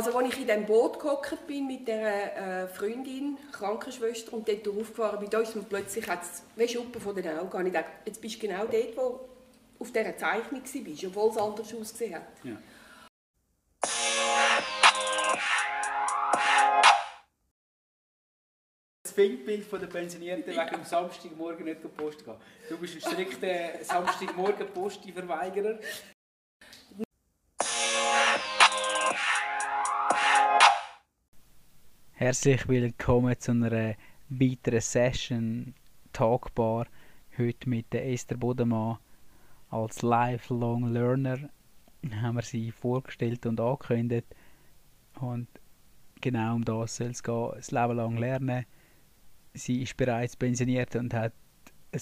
Also als ich in dem Boot gehockt bin mit der äh, Freundin, Krankenschwester und dort aufgefahren bin, da ist mir plötzlich wie Schuppen von den Augen. Und ich dachte, jetzt bist du genau dort, wo du auf dieser Zeichnung warst, obwohl es anders ausgesehen hat. Ja. Das Filmbild von der Pensionierten wegen dem Samstagmorgen nicht zur Post gehen. Du bist ein strikter Samstagmorgen-Posti-Verweigerer. Herzlich willkommen zu einer weiteren Session Talkbar. Heute mit der Esther Bodemann als Lifelong Learner haben wir sie vorgestellt und angekündigt. Und genau um das soll es gehen, das Leben lang lernen. Sie ist bereits pensioniert und hat ein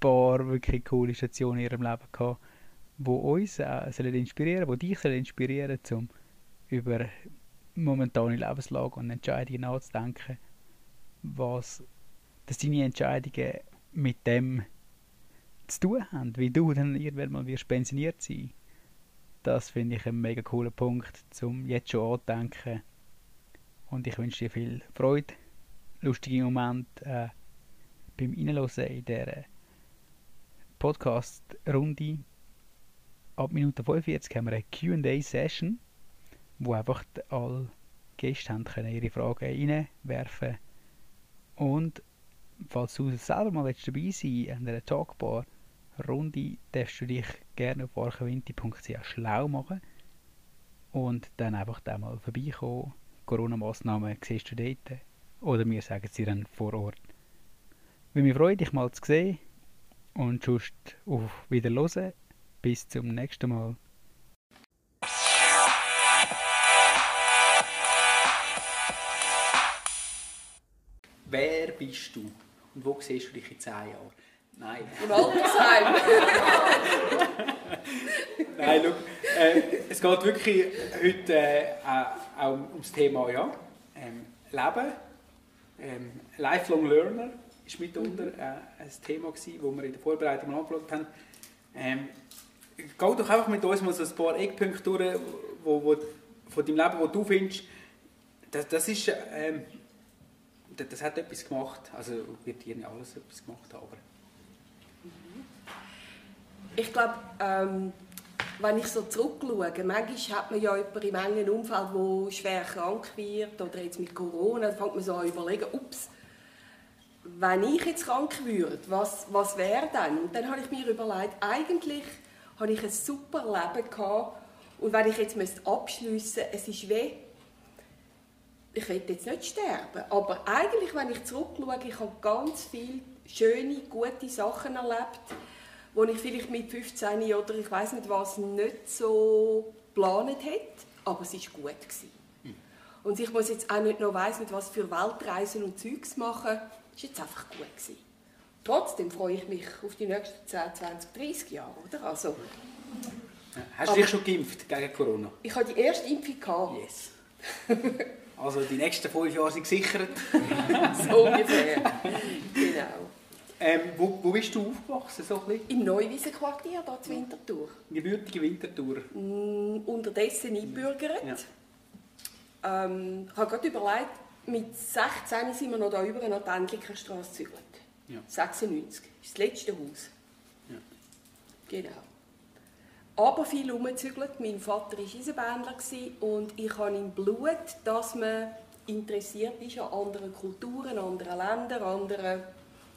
paar wirklich coole Stationen in ihrem Leben gehabt, die uns äh, sollen inspirieren, die dich sollen inspirieren, um über momentane Lebenslage und Entscheidungen nachzudenken, was dass deine Entscheidungen mit dem zu tun haben, wie du dann irgendwann mal wirst pensioniert sein. Das finde ich einen mega coolen Punkt, zum jetzt schon anzudenken. Und ich wünsche dir viel Freude, lustige Momente äh, beim Reinhören in dieser Podcast-Runde. Ab Minute 45 haben wir eine Q&A-Session wo einfach alle Gäste haben können ihre Fragen reinwerfen und falls du selber mal dabei sein an einer Talkbar Runde, darfst du dich gerne auf archewinti.ch schlau machen und dann einfach da mal vorbeikommen. Corona-Massnahmen siehst du dort oder wir sagen sie dann vor Ort. Mich freut, dich mal zu sehen und sonst auf Wiederhören. Bis zum nächsten Mal. Wer bist du und wo siehst du dich in zehn Jahren? Nein. Im Altersheim. Nein, schau, äh, es geht wirklich heute äh, auch ums Thema ja, ähm, Leben. Ähm, Lifelong Learner ist mitunter äh, ein Thema das wir in der Vorbereitung mal angeschaut haben. Ähm, geh doch einfach mit uns mal so ein paar Eckpunkte durch, wo, wo, von deinem Leben, wo du findest, das, das ist ähm, das hat etwas gemacht. Also wird hier nicht alles etwas gemacht haben. Ich glaube, ähm, wenn ich so zurückschaue, manchmal hat man ja jemanden im engen Umfeld, der schwer krank wird oder jetzt mit Corona, dann fängt man so an überlegen, ups, wenn ich jetzt krank würde, was, was wäre dann? Und dann habe ich mir überlegt, eigentlich habe ich ein super Leben gehabt und wenn ich jetzt abschliessen müsste, es ist weh ich will jetzt nicht sterben, aber eigentlich, wenn ich zurückschaue, ich habe ganz viele schöne, gute Sachen erlebt, wo ich vielleicht mit 15 oder ich weiß nicht was nicht so geplant hätte, aber es war gut. Gewesen. Hm. Und ich muss jetzt auch nicht noch weiss nicht was für Weltreisen und Zeugs machen, es war jetzt einfach gut. Gewesen. Trotzdem freue ich mich auf die nächsten 10, 20, 30 Jahre, oder? Also, Hast du dich schon geimpft gegen Corona? Ich habe die erste Impfung gehabt. Yes. Also die nächsten fünf Jahre sind gesichert. so ungefähr. genau. Ähm, wo, wo bist du aufgewachsen? So Im Neuwiesenquartier, hier zu Winterthur. Gebürtige Winterthur? Mm, unterdessen eingebürgert. Ja. Ähm, ich habe gerade überlegt, mit 16 sind wir noch da über an die Endlicherstraße gezügelt. Ja. 96. Das ist das letzte Haus. Ja. Genau aber viel umgezügelt. Mein Vater war Eisenbahner und ich habe im Blut, dass man interessiert ist an anderen Kulturen, anderen Ländern, anderen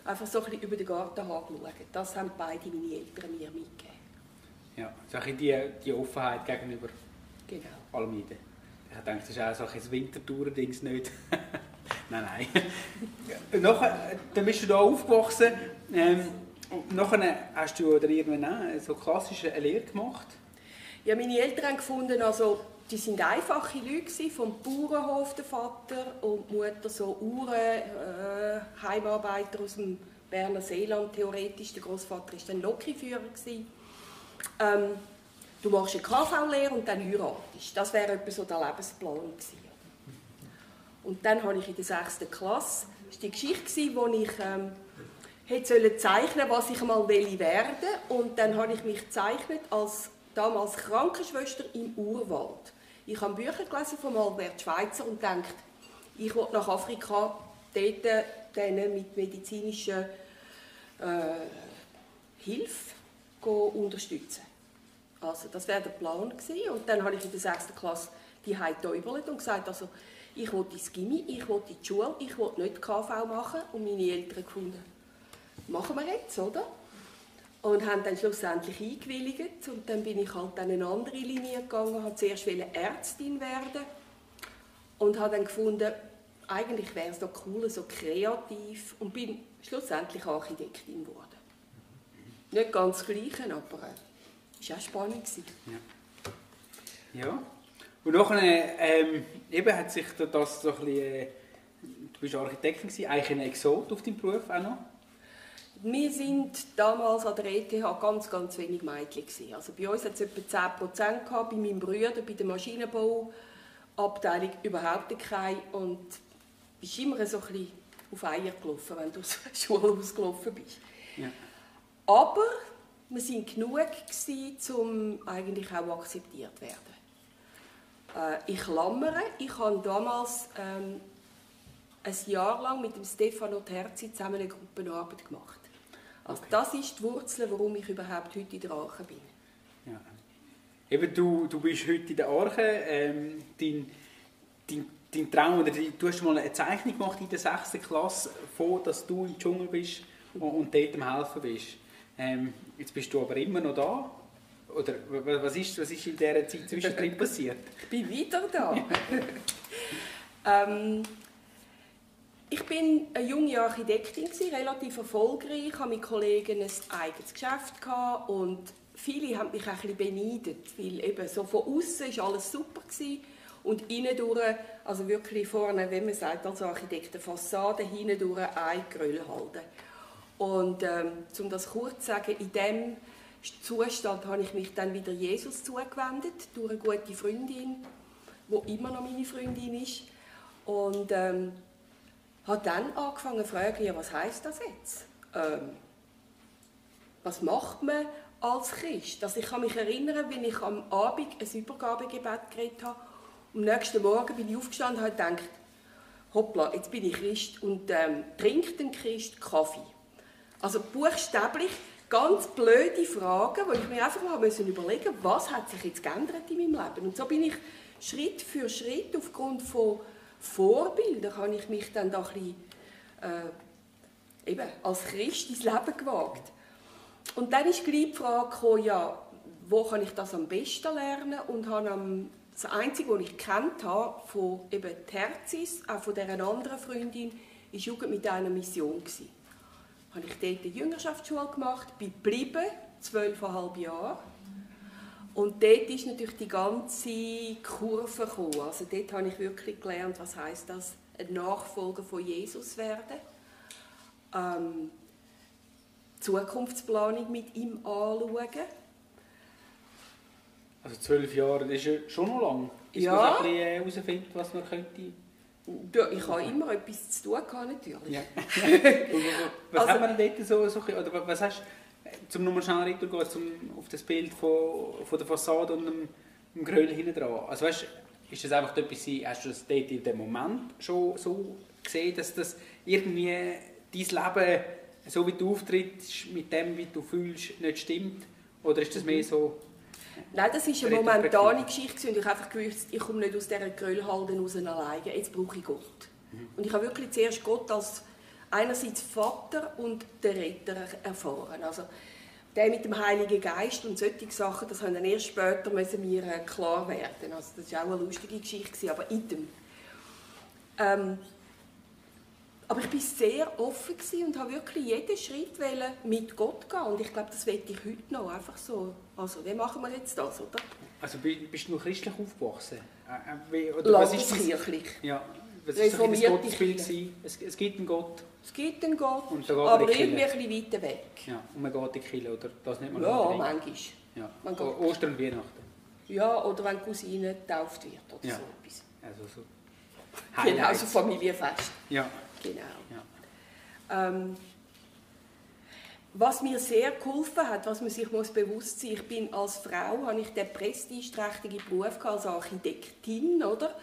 einfach so ein bisschen über den Garten schauen. Das haben beide meine Eltern mir mitgegeben. Ja, so ein die, die Offenheit gegenüber genau. allem Iden. Ich denke, das ist auch so ein Wintertour-Dings nicht. nein, nein. Nachher, dann bist du da aufgewachsen. Ähm, nachher hast du oder irgendwann so klassische Lehre gemacht? Ja, meine Eltern haben gefunden, also die sind einfache Leute vom Bauernhof der Vater und die Mutter so Uhren, äh, Heimarbeiter aus dem Berner Seeland theoretisch. Der Großvater war dann Lokführer ähm, du machst eine KV-Lehre und dann heiratest. Das wäre etwa so der Lebensplan gewesen. Und dann habe ich in der 6. Klasse, das war die Geschichte, wo ich ähm, hätte zeichnen was ich mal werden wollte. Und dann habe ich mich gezeichnet als damals Krankenschwester im Urwald. Ich habe Bücher gelesen von Albert Schweitzer und gedacht, ich will nach Afrika dort mit medizinischer äh, Hilfe unterstützen. Also das wäre der Plan gewesen. Und dann habe ich in der 6. Klasse die überlegt und gesagt, also ich will ins Gimmi, ich will in die Schule, ich will nicht KV machen. Und meine Eltern gefunden, machen wir jetzt, oder? Und haben dann schlussendlich eingewilligt. Und dann bin ich halt eine andere Linie gegangen, habe zuerst Ärztin werden und habe dann gefunden, eigentlich wäre es doch cool, so kreativ und bin schlussendlich Architektin geworden. Nicht ganz das Gleiche, aber es äh, war auch spannend. Ja. ja. Und nachher ähm, eben hat sich das so ein bisschen, äh, du bist Architektin gewesen, eigentlich ein Exot auf deinem Beruf auch noch? Wir sind damals an der ETH ganz, ganz wenig Mädchen gewesen. Also bei uns hat es etwa 10 gehabt, bei meinem Bruder, bei der Maschinenbauabteilung überhaupt keine. Und du bist immer so ein bisschen auf Eier gelaufen, wenn du aus der Schule ausgelaufen bist. Ja. Aber wir waren genug, gewesen, um eigentlich auch akzeptiert zu werden. Äh, ich klammere, ich habe damals ähm, ein Jahr lang mit dem Stefano Terzi zusammen eine Gruppenarbeit gemacht. Also okay. das ist die Wurzel, warum ich überhaupt heute in der Arche bin. Ja. Eben, du, du bist heute in der Arche. Ähm, dein, dein, dein Traum, oder du hast mal eine Zeichnung gemacht in der 6. Klasse, von, dass du im Dschungel bist und, und dort am Helfen bist. Ähm, jetzt bist du aber immer noch da. Oder was ist, was ist in dieser Zeit zwischendrin passiert? Ich bin wieder da. ähm, ich bin eine junge Architektin, relativ erfolgreich. Ich hatte mit Kollegen ein eigenes Geschäft und viele haben mich ein bisschen beneidet, weil eben so von außen war alles super gewesen und innen durch, also wirklich vorne, wenn man sagt als Architekt, eine Fassade, hinten durch ein Gröll halten. Und ähm, um das kurz zu sagen, in dem Zustand habe ich mich dann wieder Jesus zugewendet, durch eine gute Freundin, die immer noch meine Freundin ist. Und ähm, habe dann angefangen zu fragen, ja, was heißt das jetzt? Ähm, was macht man als Christ? Also ich kann mich erinnern, wenn ich am Abend ein Übergabegebet geredet habe. Am nächsten Morgen bin ich aufgestanden und habe gedacht, hoppla, jetzt bin ich Christ und ähm, trinkt ein Christ Kaffee? Also buchstäblich ganz blöde Fragen, wo ich mir einfach mal müssen überlegen was hat sich jetzt geändert in meinem Leben. Und so bin ich Schritt für Schritt aufgrund von Vorbildern habe ich mich dann da ein bisschen, äh, eben als Christ ins Leben gewagt. Und dann ist gleich die Frage gekommen, ja, wo kann ich das am besten lernen und habe am, das Einzige, was ich kennt habe, von eben Terzis, auch von dieser anderen Freundin, ist Jugend mit einer Mission gewesen. Habe ich dort eine Jüngerschaftsschule gemacht, bin geblieben, zwölfeinhalb Jahre und dort ist natürlich die ganze Kurve gekommen. Also dort habe ich wirklich gelernt, was heißt das, ein Nachfolger von Jesus werden. Ähm, Zukunftsplanung mit ihm anschauen. Also zwölf Jahre, das ist ja schon noch lang. Bis ja. man ein bisschen herausfindet, was man könnte... Ja, ich habe immer etwas zu tun natürlich. Ja. was also, haben wir denn dort so, so oder was hast zum nochmal schnell retourgehen, zum, auf das Bild von, von der Fassade und dem, dem Gröll hinten dran. Also weißt, ist das einfach etwas, hast du das dort in dem Moment schon so gesehen, dass das irgendwie dein Leben, so wie du auftrittst, mit dem, wie du fühlst, nicht stimmt? Oder ist das mehr so... Nein, das war eine momentane Geschichte und ich habe einfach gewusst, ich komme nicht aus dieser Gröllhalde raus alleine, jetzt brauche ich Gott. Mhm. Und ich habe wirklich zuerst Gott als einerseits Vater und der Retter erfahren. Also der mit dem Heiligen Geist und solche Sachen, das haben dann erst später müssen mir äh, klar werden. Also das war auch eine lustige Geschichte, aber item. Ähm, aber ich war sehr offen und habe wirklich jeden Schritt mit Gott gehen. Und ich glaube, das werde ich heute noch. Einfach so. Also, wie machen wir jetzt das, oder? Also, bist du nur christlich aufgewachsen? Äh, äh oder Landeskirchlich. Ja, was ist das Gottesbild? Es, es gibt einen Gott. Es gibt einen Gott, aber irgendwie ein bisschen weiter weg. Ja, und man geht in die Kirche, oder? Das nicht mal ja, manchmal. Ja. Man geht Ostern und Weihnachten. Ja, oder wenn die Cousine getauft wird oder ja. so etwas. Also so Genau, so Familienfest. Ja. Genau. Ja. Ähm, was mir sehr geholfen hat, was man sich muss bewusst sein muss, ich bin als Frau, habe ich den prestigeträchtigen Beruf als Architektin, oder?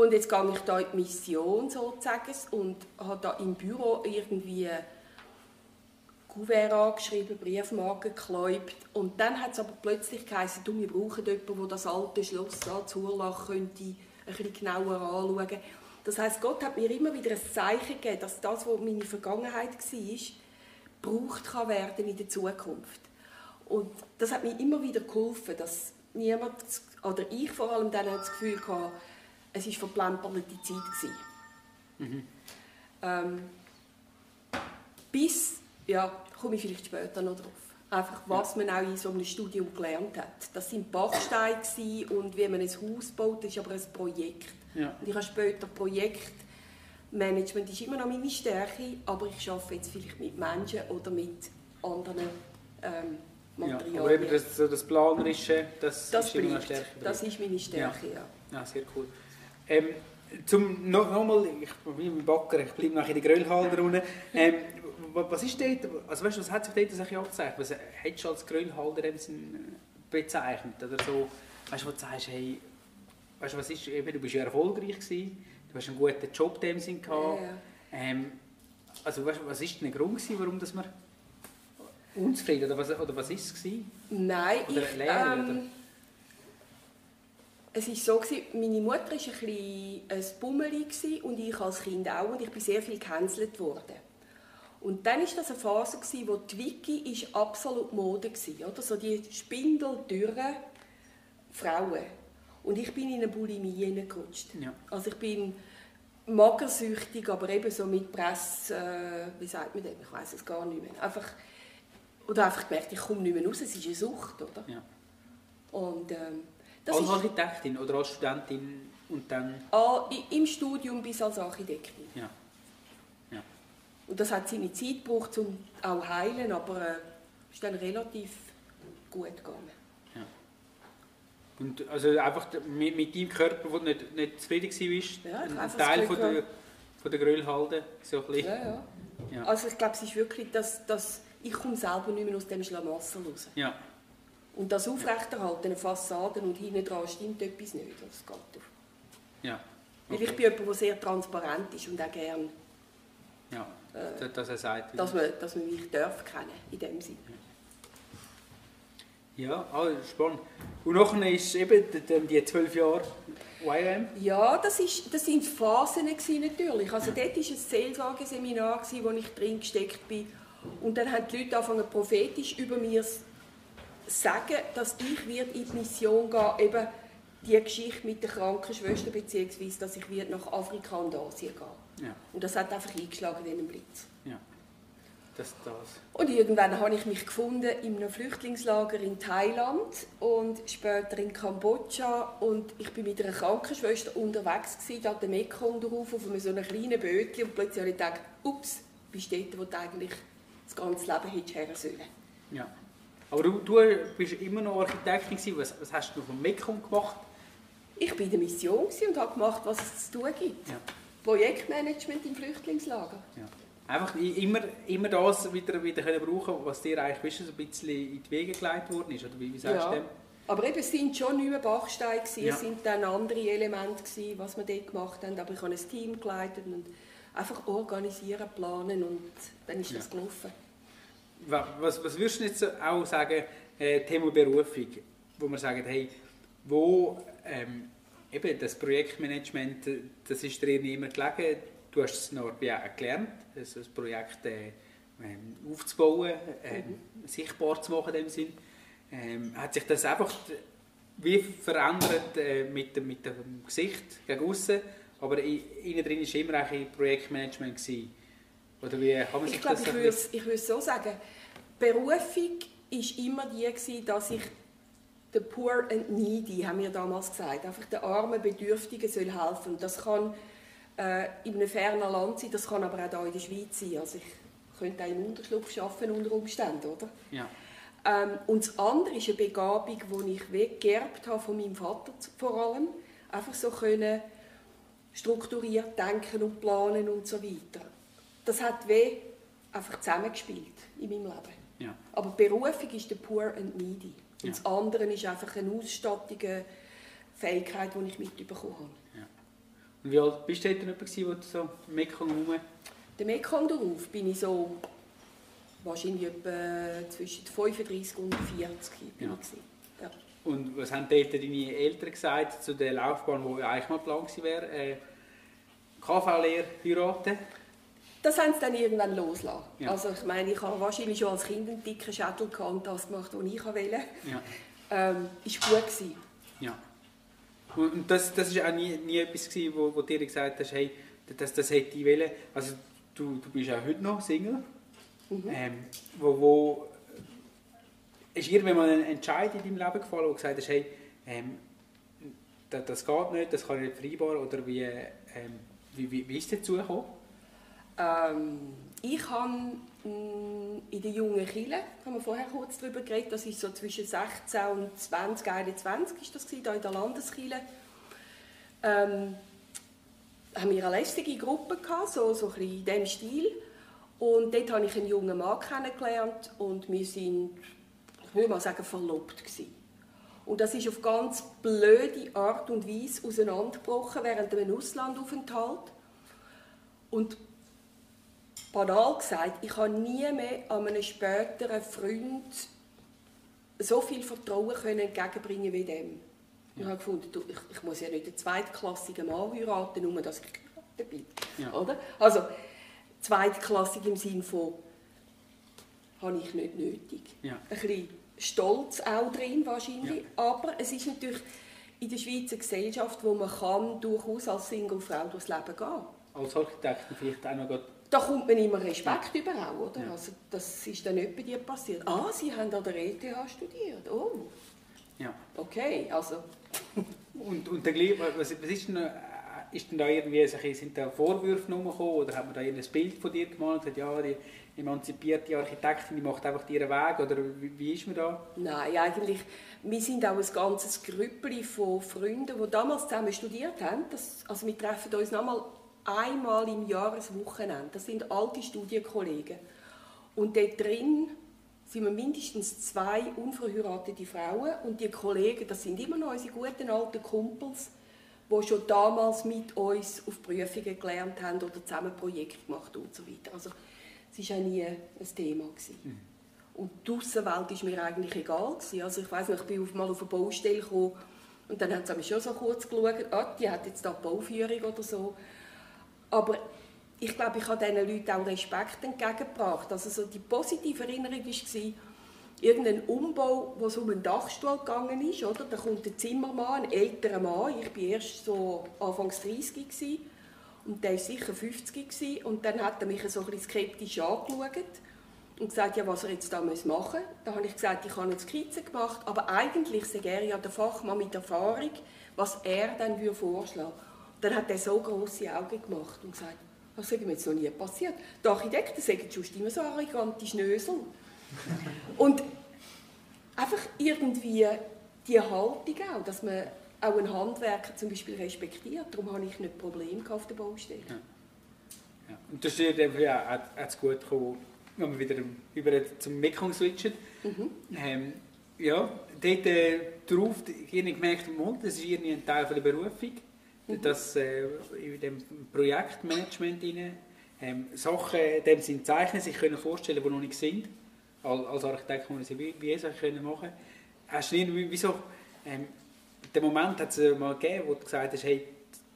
Und jetzt gehe ich da in die Mission sozusagen und habe da im Büro irgendwie Kuvert angeschrieben, Briefmarken gekläubt. Und dann hat es aber plötzlich geheißen, du, wir brauchen jemanden, der das alte Schloss da Zurlach könnte ein bisschen genauer anschauen. Das heißt, Gott hat mir immer wieder ein Zeichen gegeben, dass das, was meine Vergangenheit war, gebraucht kann werden in der Zukunft. Und das hat mir immer wieder geholfen, dass niemand, oder ich vor allem dann das Gefühl hatte, es war verplemperte Zeit. Mhm. Ähm, bis, ja, komme ich vielleicht später noch drauf. Einfach, was man auch in so einem Studium gelernt hat. Das waren Bachsteine und wie man ein Haus baut, das ist aber ein Projekt. Ja. Und ich habe später Projekt Management ist immer noch meine Stärke, aber ich arbeite jetzt vielleicht mit Menschen oder mit anderen ähm, Materialien. Ja, aber eben das, das Planerische, das, das ist bleibt. immer Stärke. Das ist meine Stärke, ja. Ja, ja sehr cool. Ähm, zum, noch, noch mal, ich bin beim Backer, ich bleibe noch in der Grillhalter unten. Ähm, was ist dort, also weißt, was hat sich dort das abgezeichnet? Was hättest du als Grillhalter bezeichnet? Oder so, weißt du, wo du sagst, hey, weißt, was ist, eben, du bist ja erfolgreich gewesen, du hast einen guten Job in dem Sinn gehabt. Ja, ja. Ähm, also weißt, was war der Grund, gewesen, warum dass man unzufrieden oder was, oder was ist es gewesen? Nein, oder ich, Lehre, ähm, oder? Es war so, meine Mutter war ein, bisschen ein Bummeli und ich als Kind auch und ich bin sehr viel gehänselt worden. Und dann war das eine Phase, wo die Wiki absolut Mode war, oder? So die spindeldürren Frauen. Und ich bin in eine Bulimie hineingerutscht. Ja. Also ich bin magersüchtig, aber eben so mit Press, äh, wie sagt man das? Ich weiß es gar nicht mehr. Einfach, oder einfach gemerkt, ich komme nicht mehr raus, es ist eine Sucht, oder? Ja. Und, ähm, als ist, Architektin oder als Studentin und dann? Ah, Im Studium bis als Architektin. Ja. ja. Und das hat seine Zeit gebraucht, um auch heilen, aber es äh, ist dann relativ gut gegangen. Und also einfach mit, mit deinem Körper, der nicht, nicht zufrieden war, ja, ein Teil von der, von der Grillhalde. So ein ja, ja, ja. Also ich glaube, es ist wirklich, dass, dass ich komme selber nicht mehr aus dem Schlamassel raus. Ja. Und das Aufrechterhalten, eine Fassade und hinten dran stimmt etwas nicht. Das geht auf. Ja. Okay. Weil ich bin jemand, der sehr transparent ist und auch gerne... Ja, äh, dass er sagt... Dass man, dass man mich darf kennen, in dem Sinne. Ja. Ah, spannend. Und nachher ist eben die zwölf Jahre YM? Ja, das, ist, das sind Phasen natürlich. Also dort war ein Seelsorgeseminar, wo ich drin gesteckt bin. Und dann haben die Leute angefangen, prophetisch über mir zu sagen, dass ich in die Mission gehen eben die Geschichte mit der Krankenschwester, beziehungsweise dass ich nach Afrika und Asien gehe. Ja. Und das hat einfach eingeschlagen wie ein Blitz. Ja das, das. Und irgendwann habe ich mich gefunden in einem Flüchtlingslager in Thailand und später in Kambodscha und ich bin mit einer Krankenschwester unterwegs gewesen, da den Mekong drauf auf so einem kleinen Bötchen und plötzlich habe ich gedacht, ups, bist du dort, wo du eigentlich das ganze Leben hättest her sollen. Ja. Aber du, du bist immer noch Architektin gewesen. Was, was hast du vom Mekong gemacht? Ich war in der Mission und habe gemacht, was es zu tun gibt. Ja. Projektmanagement im Flüchtlingslager. Ja. Einfach immer, immer das wieder, wieder können brauchen was dir eigentlich weißt, so ein bisschen in die Wege geleitet worden ist, oder wie, wie sagst ja. du dem? Aber eben, es waren schon neue Bachsteine, gewesen, ja. es sind dann andere Elemente, gewesen, was wir dort gemacht haben, aber ich habe ein Team geleitet und einfach organisieren, planen und dann ist ja. das gelaufen. Was, was würdest du jetzt auch sagen, äh, Thema Berufung, wo wir sagen, hey, wo ähm, eben das Projektmanagement, das ist dir immer gelegen, du hast es noch gelernt, also das Projekt äh, ähm, aufzubauen, äh, mhm. sichtbar zu machen in dem Sinn. Ähm, hat sich das einfach wie verändert äh, mit, dem, mit dem Gesicht gegen außen, aber innen drin war immer ein Projektmanagement gewesen. Oder wie kann man sich ich glaub, das ich würde, ich würde so sagen, Berufung war immer die gewesen, dass ich der Poor and Needy, haben wir damals gesagt, einfach der armen Bedürftigen soll helfen. Und das kann äh, in einem fernen Land sein, das kann aber auch hier in der Schweiz sein. Also ich könnte auch im Unterschlupf arbeiten unter Umständen, oder? Ja. Ähm, und das andere ist eine Begabung, die ich weggeerbt habe von meinem Vater vor allem. Einfach so können strukturiert denken und planen und so weiter. Das hat weh einfach zusammengespielt in meinem Leben. Ja. Aber die Berufung ist der Poor and Needy. Und Ja. das andere ist einfach eine Ausstattung, eine Fähigkeit, die ich mitbekommen habe. Und wie alt bist du gewesen, wo du so im Mekong rum... Der Mekong darauf bin ich so wahrscheinlich etwa zwischen 35 und 40 bin Ja. ich ja. Und was haben dort deine Eltern gesagt zu der Laufbahn, die eigentlich mal geplant wäre? Äh, KV-Lehre, heiraten? Das haben sie dann irgendwann losgelassen. Ja. Also ich meine, ich habe wahrscheinlich schon als Kind einen dicken Schädel gehabt und das gemacht, was ich wollte. Ja. Ähm, ist gut gewesen. ja. Und das, das ist auch nie, nie etwas gewesen, wo, wo dir gesagt hast, hey, das, das hätte ich wollen. Also du, du bist auch heute noch Single. Ähm, wo, wo ist irgendwann mal ein Entscheid in deinem Leben gefallen, wo du gesagt hast, hey, ähm, das, das geht nicht, das kann ich nicht vereinbaren, oder wie, ähm, wie, wie, wie ist es dazu gekommen? Ähm, ich habe mh, in der jungen Kille, haben wir vorher kurz darüber geredet, das ist so zwischen 16 und 20, 21 ist das gewesen, da in der Landeskille. Ähm, haben wir eine lästige Gruppe gehabt, so, so ein in diesem Stil. Und dort habe ich einen jungen Mann kennengelernt und wir sind, ich würde mal sagen, verlobt gewesen. Und das ist auf ganz blöde Art und Weise auseinandergebrochen während einem Auslandaufenthalt. Und banal gesagt, ich habe nie mehr an einen späteren Freund so viel Vertrauen können entgegenbringen wie dem. Ich habe gefunden, du, ich, ich muss ja nicht einen zweitklassigen Mann heiraten, nur dass ich geheiratet bin. Ja. Oder? Also, zweitklassig im Sinne von, habe ich nicht nötig. Ja. Ein bisschen Stolz auch drin wahrscheinlich, aber es ist natürlich in der Schweizer Gesellschaft, wo man kann durchaus als Singlefrau durchs Leben gehen Als Architektin vielleicht auch noch gerade da kommt man immer Respekt über auch, oder? Ja. Also, das ist dann nicht bei dir passiert. Ah, Sie haben an der ETH studiert. Oh, ja. okay, also... Und, und gleich- was, was ist denn, äh, ist denn da irgendwie, so ein bisschen- sind da Vorwürfe gekommen oder hat man da ein Bild von dir gemalt und gesagt, ja, die emanzipierte Architektin, die macht einfach ihren Weg oder wie, wie ist man da? Nein, eigentlich, wir sind auch ein ganzes Grüppli von Freunden, die damals zusammen studiert haben. Das, also wir treffen uns nochmal einmal im Jahr ein Wochenende. Das sind alte Studienkollegen. Und dort drin sind wir mindestens zwei unverheiratete Frauen und die Kollegen, das sind immer noch unsere guten alten Kumpels, die schon damals mit uns auf Prüfungen gelernt haben oder zusammen Projekte gemacht und so weiter. Also es war auch nie ein Thema. Gewesen. Und die Aussenwelt war mir eigentlich egal. Gewesen. Also ich weiss noch, ich bin auf- mal auf eine Baustelle gekommen und dann haben sie mich schon so kurz geschaut, ah, die hat jetzt da Bauführung oder so. Aber ich glaube, ich habe diesen Leuten auch Respekt entgegengebracht. Also so die positive Erinnerung war, irgendein Umbau, wo es um einen Dachstuhl ist. Oder? Da kommt ein Zimmermann, ein älterer Mann, ich war erst so Anfangs 30 gewesen, und der war sicher 50 gewesen. und dann hat er mich so ein skeptisch angeschaut und gesagt, ja, was er jetzt da machen muss. Da habe ich gesagt, ich habe eine Skizze gemacht, aber eigentlich sei er ja der Fachmann mit Erfahrung, was er dann vorschlagen würde. Dann hat er so grosse Augen gemacht und gesagt, das ist mir jetzt noch nie passiert. Die Architekten sagen schon immer so arrogante Schnösel. und einfach irgendwie die Haltung auch, dass man auch einen Handwerker zum Beispiel respektiert. Darum habe ich nicht Probleme auf der Baustelle. Ja. Und das ist eben ja auch, auch gut gekommen, wenn wir wieder über zum Mekong switchen. Ähm, ja, dort äh, drauf irgendwie gemerkt, mal, das ist irgendwie ein Teil von der Berufung, dass äh, in dem Projektmanagement rein, ähm, Sachen dem Sinn zeichnen, sich können vorstellen, die noch nicht sind. Als, Architekt kann man sie wie, wie solche können machen. Hast du irgendwie, wieso, ähm, den Moment hat es mal gegeben, wo du gesagt hast, hey,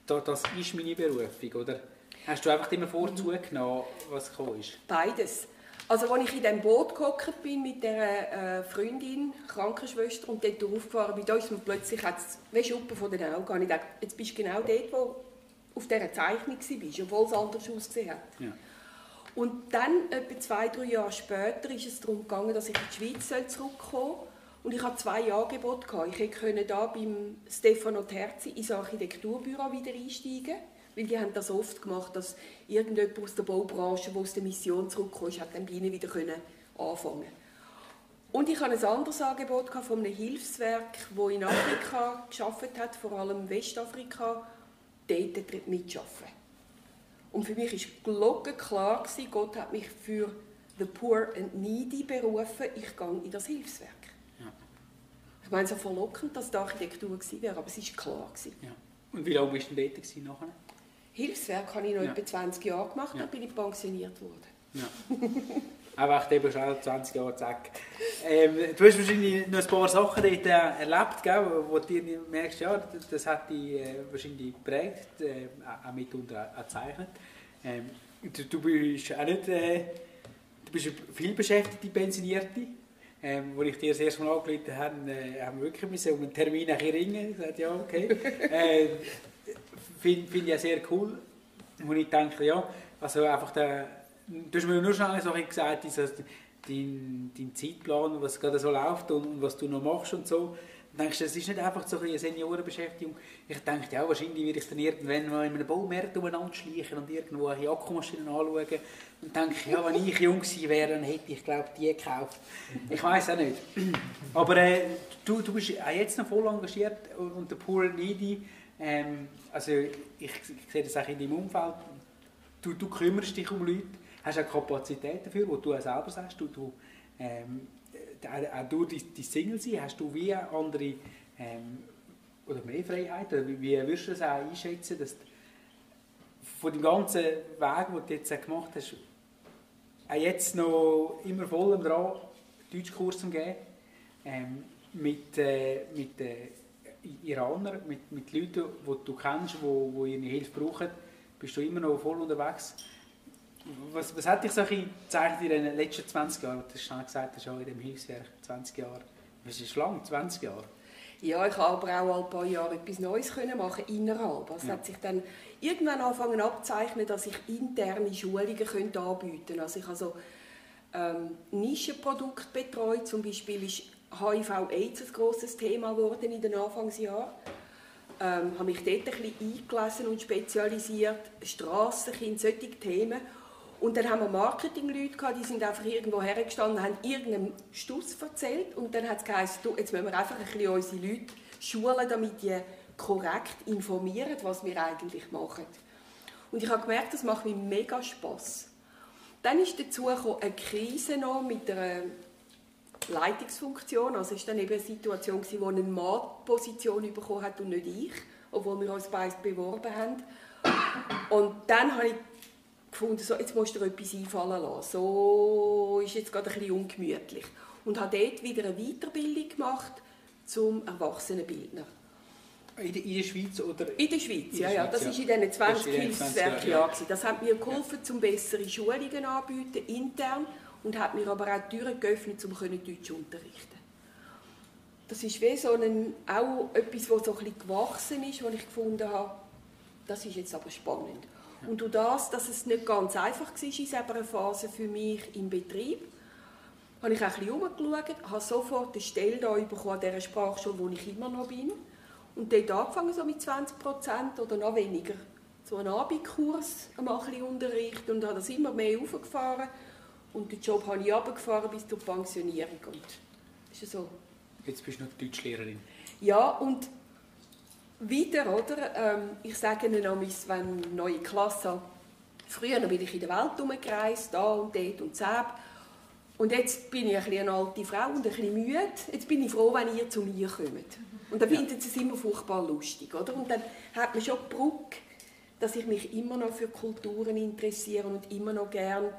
da, das ist meine Berufung, oder? Hast du einfach immer Vorzug genommen, was gekommen ist? Beides. Also als ich in dem Boot gehockt bin mit der äh, Freundin, Krankenschwester und dort aufgefahren bin, da ist mir plötzlich hat's wie Schuppen von den Augen. Ich dachte, jetzt bist du genau dort, wo auf dieser Zeichnung warst, obwohl es anders ausgesehen hat. Ja. Und dann, etwa zwei, drei Jahre später, ist es darum gegangen, dass ich in die Schweiz zurückkommen soll. Und ich hatte zwei Angebote. Ich hätte da beim Stefano Terzi ins Architekturbüro wieder einsteigen weil die haben das oft gemacht, dass irgendjemand aus der Baubranche, der aus der Mission zurückkam, hat dann bei ihnen wieder können anfangen Und ich hatte ein anderes Angebot von einem Hilfswerk, das in Afrika geschafft hat, vor allem Westafrika, dort mitzuschaffen. Und für mich war glockenklar, gewesen, Gott hat mich für the poor and needy berufen, ich gehe in das Hilfswerk. Ja. Ich meine, so verlockend, dass die Architektur gewesen wäre, aber es war klar. Gewesen. Ja. Und wie lange bist du dort gewesen, nachher? Hilfswerk habe ich noch ja. etwa 20 Jahre gemacht, dann bin ich pensioniert worden. Ja. Einfach eben schon 20 Jahre, zack. Ähm, du hast wahrscheinlich noch ein paar Sachen dort äh, erlebt, gell, wo du merkst, ja, das, hat dich äh, wahrscheinlich geprägt, äh, auch mitunter auch gezeichnet. Ähm, du, du, bist auch nicht, äh, du bist eine vielbeschäftigte Pensionierte. Ähm, als ich dir das erste Mal angerufen habe, äh, haben wir wirklich um einen Termin ringen. Ich sagte, ja, okay. äh, Finde find ich sehr cool. Wo ich denke, ja, also einfach der du hast mir nur schnell so gesagt, also dein, dein Zeitplan, was gerade so läuft und was du noch machst und so. Dann denkst das ist nicht einfach so eine Seniorenbeschäftigung. Ich denke, ja, wahrscheinlich werde ich dann irgendwann mal in einem Baumarkt umeinander schleichen und irgendwo eine Akkumaschine anschauen. Und denke, ja, wenn ich jung gewesen wäre, dann hätte ich, glaube die gekauft. Ich weiß auch nicht. Aber äh, du, du bist auch jetzt noch voll engagiert und der Poor Needy, ähm, also ich, ich sehe das auch in deinem Umfeld, du, du kümmerst dich um Leute, hast auch Kapazität dafür, wo du auch selber sagst, du, du ähm, auch durch die, die Single sein, hast du wie andere ähm, oder mehr Freiheit? Oder wie, wie würdest du das auch einschätzen, dass von dem ganzen Weg, den du jetzt gemacht hast, auch jetzt noch immer voll dran, Deutschkurs zu geben, ähm, mit, äh, mit äh, Iranern, mit, mit Leuten, die du kennst, die, die ihre Hilfe brauchen, bist du immer noch voll unterwegs. Was, was hat dich so gezeigt in den letzten 20 Jahren? Du hast schon gesagt, schon in dem Hilfswerk 20 Jahre. Das ist lang, 20 Jahre. Ja, ich habe aber auch ein paar Jahre etwas Neues können machen innerhalb. Es ja. hat sich dann irgendwann angefangen abzeichnen, dass ich interne Schulungen könnte anbieten könnte. Also ich habe so ähm, Nischenprodukte betreut. Zum Beispiel ist HIV-AIDS ein grosses Thema geworden in den Anfangsjahren ähm, habe mich dort ein bisschen eingelesen und spezialisiert, Strassenkind, solche Themen. Und dann haben wir Marketingleute gehabt, die sind einfach irgendwo hergestanden, haben irgendeinen Stuss erzählt und dann hat es geheißen, jetzt müssen wir einfach ein bisschen unsere Leute schulen, damit die korrekt informieren, was wir eigentlich machen. Und ich habe gemerkt, das macht mir mega Spass. Dann ist dazu eine Krise noch mit einer Leitungsfunktion. Also es war dann eben eine Situation, wo eine Mann Position bekommen hat und nicht ich, obwohl wir uns beide beworben haben. Und dann habe ich gefunden, so, jetzt musst du dir etwas einfallen lassen. So ist jetzt gerade ein bisschen ungemütlich. Und habe dort wieder eine Weiterbildung gemacht zum Erwachsenenbildner. In der, in der Schweiz oder? In der Schweiz, in der ja, ja. Das war in diesen 20 Hilfswerkjahren. Ja. Das hat mir geholfen, um bessere Schulungen anzubieten, intern und hat mir aber auch die Türen geöffnet, um Deutsch zu unterrichten. Das ist wie so ein, auch etwas, was so ein bisschen gewachsen ist, wo ich gefunden habe, das ist jetzt aber spannend. Und durch das, dass es nicht ganz einfach war in dieser Phase für mich im Betrieb, habe ich auch ein bisschen habe sofort eine Stelle da bekommen an dieser Sprachschule, wo ich immer noch bin. Und dort angefangen so mit 20 Prozent oder noch weniger. So einen Abendkurs ein bisschen unterrichtet und habe das immer mehr aufgefahren. Und den Job habe ich runtergefahren bis zur Pensionierung. Und ist so. Jetzt bist du noch Deutschlehrerin. Ja, und wieder, oder? Ähm, ich sage Ihnen noch, wenn eine neue Klasse habe. Früher bin ich in der Welt herumgereist, da und dort und zäb. Und jetzt bin ich ein eine alte Frau und ein bisschen müde. Jetzt bin ich froh, wenn ihr zu mir kommt. Und dann ja. finden sie es immer furchtbar lustig, oder? Und dann hat man schon die Brücke, dass ich mich immer noch für Kulturen interessiere und immer noch gerne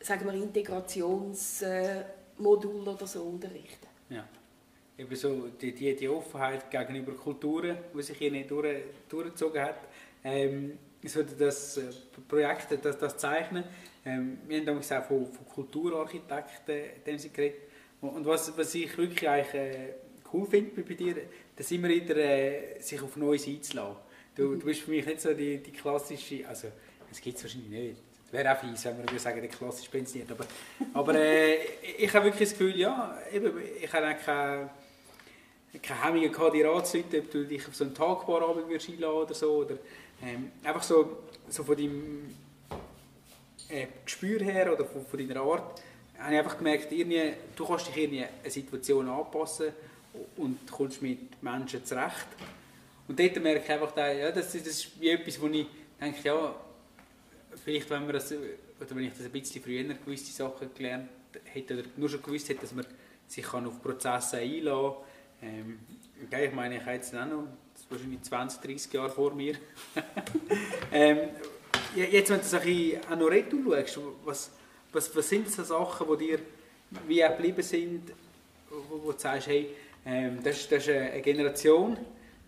sagen wir, Integrationsmodul oder so unterrichten. Ja. Eben so die, die, die Offenheit gegenüber Kulturen, die sich hier nicht durch, durchgezogen hat. Ähm, so das äh, Projekt, das, das Zeichnen, ähm, wir haben damals auch von, von Kulturarchitekten geredet. Und was, was ich wirklich eigentlich, äh, cool finde bei dir, dass immer wieder äh, sich auf Neues einzulassen. Du, du bist für mich nicht so die, die klassische, also es gibt es wahrscheinlich nicht, wäre auch fies, wenn wir sagen, der klassisch pensioniert. Aber, aber äh, ich habe wirklich das Gefühl, ja, eben, ich habe keine, keine Hemmungen gehabt, dir anzuleiten, ob du dich auf so einen Tagbarabend würdest einladen oder so. Oder, ähm, einfach so, so von deinem äh, Gespür her oder von, von deiner Art, habe ich einfach gemerkt, irgendwie, du kannst dich irgendwie eine Situation anpassen und kommst mit Menschen zurecht. Und dort merke ich einfach, ja, das, das ist wie etwas, wo ich denke, ja, vielleicht, wenn, man das, oder wenn ich das ein bisschen früher gewisse Sachen gelernt hätte, oder nur schon gewusst hätte, dass man sich auf Prozesse einlassen kann. Ähm, okay, ich meine, ich habe jetzt auch noch wahrscheinlich 20, 30 Jahre vor mir. ähm, jetzt, wenn du so auch noch retour schaust, was, was, was sind so Sachen, die dir wie auch geblieben sind, wo, wo du sagst, hey, ähm, das, das ist eine Generation,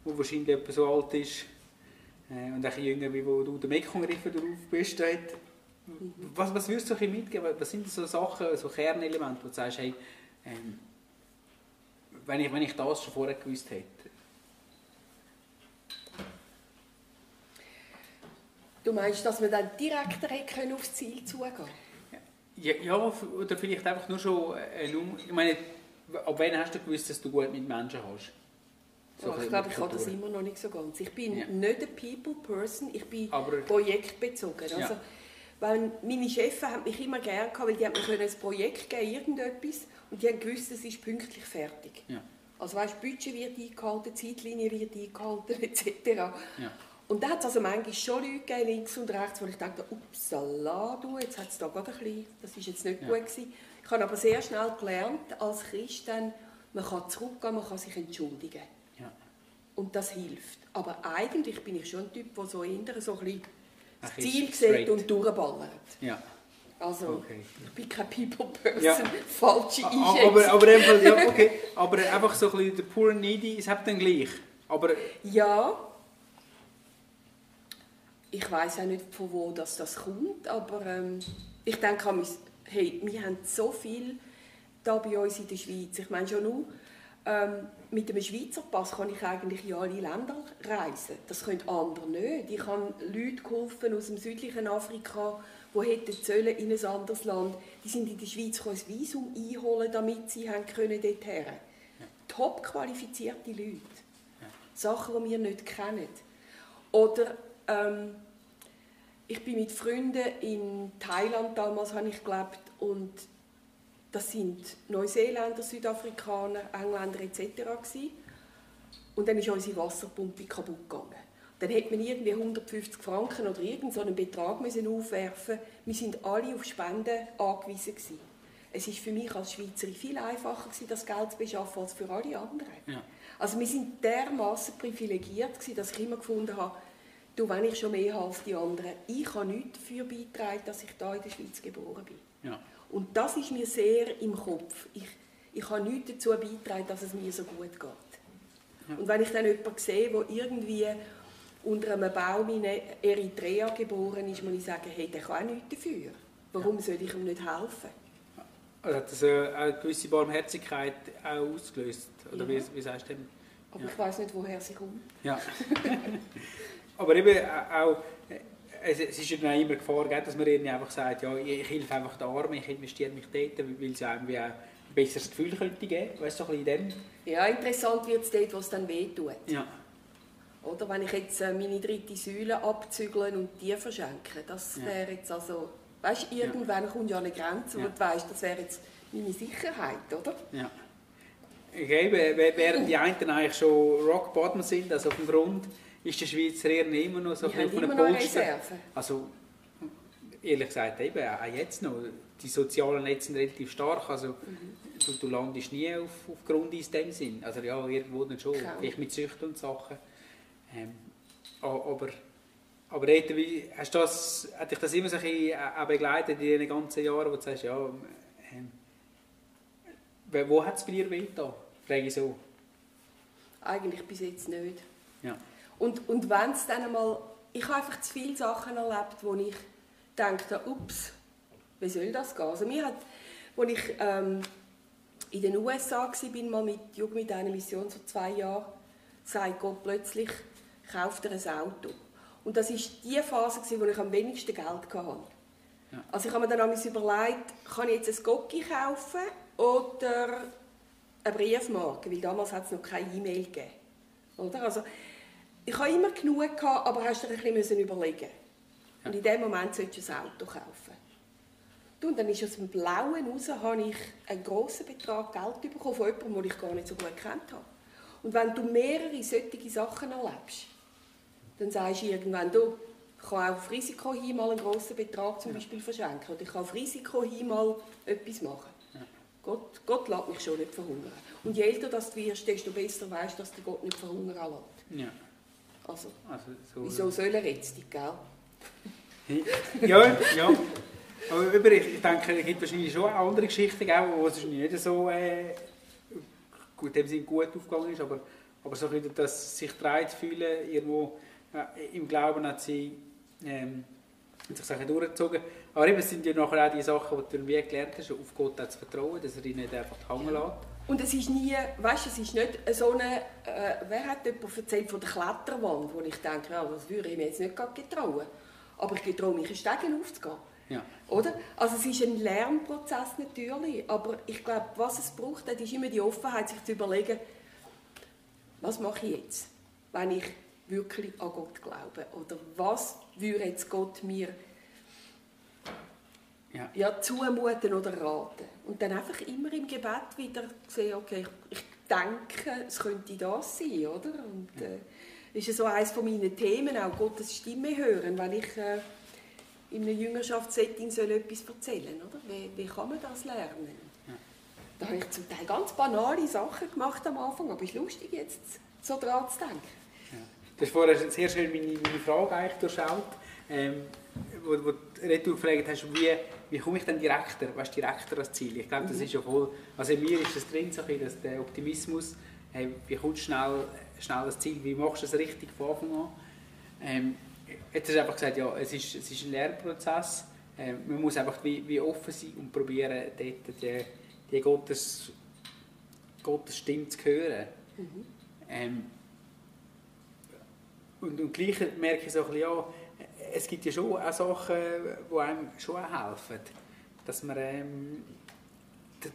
die wahrscheinlich etwa so alt ist äh, und ein jünger, wie wo du der Mekong-Riffe drauf bist. Dort. Was, was würdest du ein mitgeben? Was sind so Sachen, so Kernelemente, wo du sagst, hey, ähm, wenn, ich, wenn ich das schon vorher gewusst hätte? Du meinst, dass man dann direkter hätte aufs Ziel zugehen ja, ja, oder vielleicht einfach nur schon Nummer. Ich meine, ab wann hast du gewusst, dass du gut mit Menschen hast? So oh, ich glaube, ich habe das immer noch nicht so ganz. Ich bin ja. nicht eine People-Person, ich bin Aber, projektbezogen. Also, ja. weil meine Chefs haben mich immer gerne gehabt, weil die haben mir ein Projekt geben, irgendetwas, und die haben gewusst, es ist pünktlich fertig. Ja. Also weißt, Budget wird eingehalten, Zeitlinie wird eingehalten, etc. Ja. Und da hat es also manchmal schon Leute gegeben, links und rechts, wo ich dachte, upsala, du, jetzt hat es da gerade ein bisschen, das ist jetzt nicht ja. gut gewesen. Ich habe aber sehr schnell gelernt, als Christ dann, man kann zurückgehen, man kann sich entschuldigen. Ja. Und das hilft. Aber eigentlich bin ich schon ein Typ, der so eher so ein bisschen das Ziel sieht und durchballert. Ja. Also, okay. ich bin kein People-Person, ja. falsche Einschätzung. Aber, aber, einfach, ja, okay. aber einfach so ein bisschen der poor needy, es hat dann gleich. Aber, ja, ich weiß auch nicht, von wo das, das kommt, aber ähm, ich denke, hey, wir haben so viel da bei uns in der Schweiz. Ich meine schon nur, ähm, mit einem Schweizer Pass kann ich eigentlich in alle Länder reisen. Das können andere nicht. Ich habe Leute geholfen aus dem südlichen Afrika, die hätten sollen in ein anderes Land. Die sind in der Schweiz ein Visum einholen, damit sie haben können dorthin. Ja. Top qualifizierte Leute. Sachen, die wir nicht kennen. Oder ähm, ich bin mit Freunden in Thailand damals habe ich gelebt und das sind Neuseeländer, Südafrikaner, Engländer etc. Und dann ist unsere Wasserpumpe kaputt gegangen. Dann hätte man irgendwie 150 Franken oder irgendeinen Betrag müssen aufwerfen Wir sind alle auf Spenden angewiesen. Gewesen. Es war für mich als Schweizerin viel einfacher, gewesen, das Geld zu beschaffen, als für alle anderen. Ja. Also wir sind dermaßen privilegiert, gewesen, dass ich immer gefunden habe, du, wenn ich schon mehr habe als die anderen, ich habe nichts dafür beigetragen, dass ich hier in der Schweiz geboren bin. Ja. Und das ist mir sehr im Kopf. Ich, ich habe nichts dazu beigetragen, dass es mir so gut geht. Ja. Und wenn ich dann jemanden sehe, der irgendwie unter einem Baum in Eritrea geboren ist, muss ich sagen, hey, der kann auch nichts dafür. Warum ja. soll ich ihm nicht helfen? Also hat das eine gewisse Barmherzigkeit auch ausgelöst? Oder ja. wie, wie sagst du denn? Aber ich weiß nicht, woher sie kommt. Ja. Aber eben auch, es, ist ja dann immer Gefahr, dass man irgendwie einfach sagt, ja, ich helfe einfach den Armen, ich investiere mich dort, weil es einem wie ein besseres Gefühl könnte geben, weißt du, so ein bisschen Ja, interessant wird es dort, wo es dann wehtut. Ja. Oder wenn ich jetzt äh, meine dritte Säule abzügeln und die verschenke, das ja. wäre jetzt also, weißt du, irgendwann ja. kommt ja eine Grenze, wo ja. du weißt, das wäre jetzt meine Sicherheit, oder? Ja. Okay, während die einen eigentlich schon Rock Bottom sind, also auf dem Grund, ist der Schweizer eher immer noch so bisschen auf einem Polster. Also, ehrlich gesagt, eben, auch jetzt noch, die sozialen Netze sind relativ stark, also mhm. du, du, landest nie auf, auf Grundeis in dem Sinn. Also ja, irgendwo dann schon, Klar. vielleicht mit Süchten und Sachen. Ähm, aber aber Rita, wie, hast das, hat dich das immer so ein bisschen auch begleitet in den ganzen Jahren, wo du sagst, ja, ähm, wo hat es bei dir weh da? Frage ich so. Eigentlich bis jetzt nicht. Ja. Und, und wenn es dann einmal... Ich habe einfach zu viele Sachen erlebt, wo ich denke, ups, wie soll das gehen? Also mir hat, als ich ähm, in den USA war, mal mit Jugend mit einer Mission vor zwei Jahren, sagt Gott plötzlich, kauf dir ein Auto. Und das war die Phase, wo ich am wenigsten Geld hatte. Ja. Also ich habe mir dann überlegt, kann ich jetzt ein Gocki kaufen oder eine Briefmarke, weil damals hat es noch keine E-Mail gegeben. Oder? Also, ich habe immer genug gehabt, aber hast dir ein bisschen überlegen ja. Und in dem Moment solltest du ein Auto kaufen. und dann ist aus dem Blauen raus, habe ich einen grossen Betrag Geld bekommen von jemandem, den ich gar nicht so gut kennt habe. Und wenn du mehrere solche Sachen erlebst, dann sagst du irgendwann, du, Ich kann auch auf Risiko hin mal einen grossen Betrag zum Beispiel verschenken. Oder ich kann auf Risiko hin mal etwas machen. Gott, Gott lässt mich schon nicht verhungern. Und je älter du wirst, desto besser weißt du, dass der Gott nicht verhungern lässt. Ja. Also, Also, so, wieso soll er jetzt, gell? Ja, ja. Aber über, ich, denke, es gibt wahrscheinlich schon andere Geschichten, auch, wo es nicht so äh, gut, dem Sinne gut aufgegangen ist, aber, aber so ein bisschen das sich dreit fühlen, irgendwo äh, im Glauben hat sie ähm, hat sich Sachen durchgezogen. Aber eben, es sind ja nachher auch die Sachen, die du wie gelernt hast, auf Gott zu vertrauen, dass er ihn nicht einfach hängen lässt. Und es ist nie, weißt du, es ist nicht so eine, äh, wer hat jemand erzählt von der Kletterwand, wo ich denke, ja, das würde ich mir jetzt nicht gerade getrauen. Aber ich getraue mich, einen Stegen aufzugehen. Ja. Oder? Also es ist ein Lernprozess natürlich, aber ich glaube, was es braucht, das ist immer die Offenheit, sich zu überlegen, was mache ich jetzt, wenn ich wirklich an Gott glaube? Oder was würde jetzt Gott mir Ja. ja, zumuten oder raten? Und dann einfach immer im Gebet wieder sehen, okay, ich, ich denke, es könnte das sein, oder? Und äh, ist ja so eines von meinen Themen, auch Gottes Stimme hören, wenn ich äh, in einem Jüngerschaftssetting soll etwas erzählen oder? Wie, wie kann man das lernen? Ja. Da habe ich zum Teil ganz banale Sachen gemacht am Anfang, aber es ist lustig, jetzt so dran zu denken. Ja. Du hast vorher sehr schön meine, meine Frage eigentlich durchschaut, ähm, wo, wo du retour gefragt hast, wie, wie komme ich denn direkter, weißt, direkter ans Ziel? Ich glaube, das ist ja voll, also in mir ist das drin, so dass der Optimismus, hey, wie kommst du schnell, schnell ans Ziel, wie machst du das richtig von Anfang an? Ähm, jetzt hast du einfach gesagt, ja, es ist, es ist ein Lernprozess, ähm, man muss einfach wie, wie offen sein und probieren, dort die, die Gottes, Gottes Stimme zu hören. Ähm, und, und gleich merke ich so ein bisschen, ja, es gibt ja schon auch Sachen, die einem schon helfen. Dass man ähm,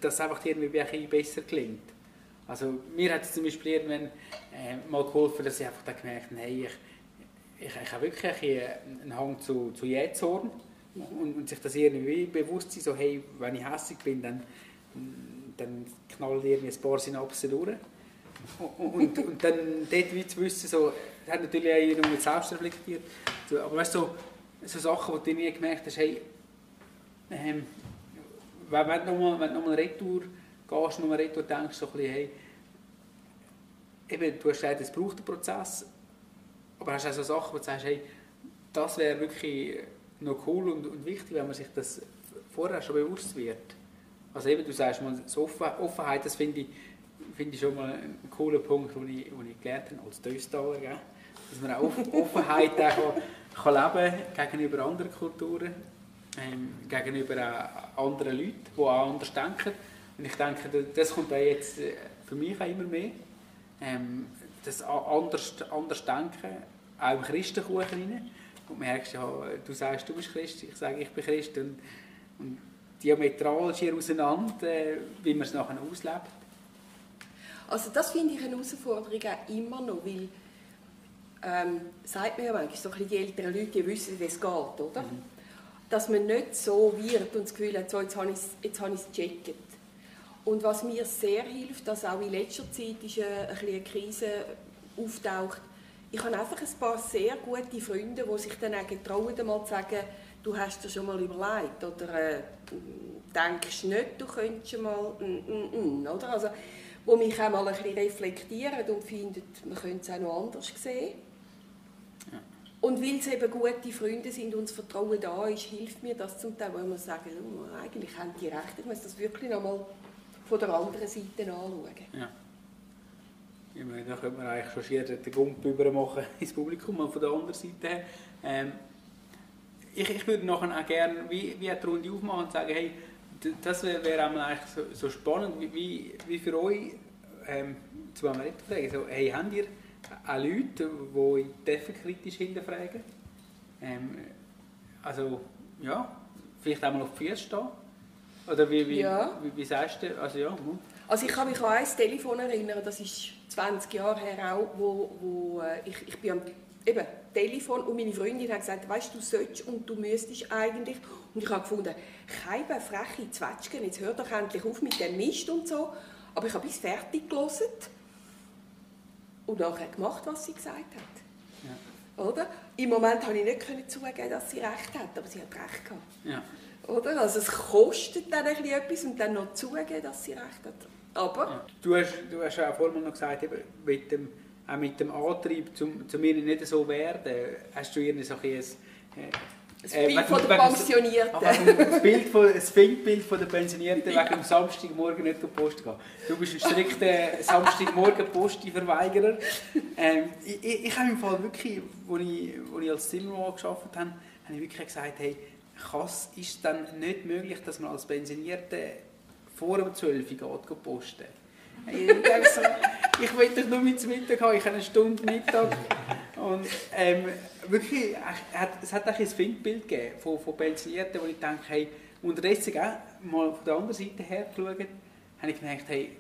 dass einfach irgendwie ein besser klingt. Also mir hat es zum Beispiel irgendwann äh, mal geholfen, dass ich einfach dann gemerkt habe, hey, ich, ich, ich habe wirklich einen Hang zu, zu Jähzorn und, und sich das irgendwie bewusst sein, so hey, wenn ich hässlich bin, dann, dann knallen irgendwie ein paar Synapsen durch. Und, und, und dann dort wie zu wissen, so, hat natürlich auch jeder mit selbst reflektiert, so, aber weißt du, so, so Sachen, wo du nie gemerkt hast, hey, ähm, wenn, du nochmal du nochmal Retour gehst, nochmal Retour denkst, so ein bisschen, hey, eben, du hast gesagt, es braucht einen Prozess, aber hast auch so Sachen, wo du sagst, hey, das wäre wirklich noch cool und, und wichtig, wenn man sich das vorher schon bewusst wird. Also eben, du sagst mal, so Offen, Offenheit, das finde ich, finde ich schon mal einen coolen Punkt, den ich, den ich gelernt habe, als Döstaler, gell? Dass man auch Off- Offenheit auch kann, kann gegenüber anderen Kulturen, ähm, gegenüber auch anderen Leuten, die auch anders denken. Und ich denke, das- kommt auch jetzt äh, für mich auch immer mehr. Ähm, das anders, anders denken, auch im Christenkuchen rein. Und merkst ja, du sagst, du bist Christ, ich sage, ich bin Christ. Und, und diametral schier auseinander, äh, wie man es nachher auslebt. Also das finde ich eine Herausforderung auch immer noch, weil ähm, sagt man ja manchmal, so die älteren Leute die wissen, wie es geht, oder? Dass man nicht so wird und das Gefühl hat, so, jetzt habe ich es jetzt habe gecheckt. Und was mir sehr hilft, dass auch in letzter Zeit ist eine, ein bisschen eine Krise auftaucht, ich habe einfach ein paar sehr gute Freunde, die sich dann auch getrauen, einmal zu sagen, du hast dir schon mal überlegt oder äh, denkst nicht, du könntest schon mal, mm, mm, mm, oder? Also, wo mich auch mal ein bisschen reflektieren und finden, man könnte es auch noch anders sehen. Und weil es eben gute Freunde sind und das Vertrauen da ist, hilft mir das zum Teil, weil man sagen, oh, eigentlich haben die recht, ich muss das wirklich noch mal von der anderen Seite anschauen. Ja. Ich meine, da könnte man eigentlich schon schier den Gump über machen ins Publikum, und von der anderen Seite her. Ähm, ich, ich würde nachher auch gerne wie, wie eine Runde aufmachen und sagen, hey, das wäre wär eigentlich so, so spannend, wie, wie für euch, ähm, wir nicht fragen, so, hey, habt ihr auch Leute, die dürfen kritisch hinterfragen? Ähm, also, ja, vielleicht auch mal auf die Füße stehen? Oder wie, wie, Ja. wie, wie sagst du, also ja, hm. Also ich kann mich an ein Telefon erinnern, das ist 20 Jahre her auch, wo, wo äh, ich, ich bin am eben, Telefon und meine Freundin hat gesagt, weißt du, du sollst und du müsstest eigentlich. Und ich habe gefunden, keine freche Zwetschgen, jetzt hör doch endlich auf mit dem Mist und so. Aber ich habe bis fertig gelesen und nachher gemacht, was sie gesagt hat. Ja. Oder? Im Moment konnte ich nicht zugeben, dass sie recht hat, aber sie hat recht gehabt. Ja. Oder? Also es kostet dann ein etwas und dann noch zugeben, dass sie recht hat. Aber... Ja. Du, hast, du hast auch vorhin noch gesagt, eben mit dem, auch mit dem Antrieb, zum, zu mir nicht so werden, hast du ihr so ein, ein das äh, Bild von der Pensionierten. Das, Bild von, das Filmbild von der Pensionierten ja. wegen dem Samstagmorgen nicht zur Post gehen. Du bist ein strikter Samstagmorgen Posti-Verweigerer. Ähm, ich, ich, ich habe im Fall wirklich, als ich, als ich als Zimmermann gearbeitet habe, habe ich wirklich gesagt, hey, Kass ist dann nicht möglich, dass man als Pensionierte vor um 12 Uhr geht posten. Ich, so, ich will doch nur mit Mittag haben, ich habe eine Stunde Mittag. Und ähm, wirklich, es hat auch ein Findbild gegeben von, von Pensionierten, wo ich denke, hey, unterdessen auch mal von der anderen Seite her geschaut, habe ich gedacht, hey,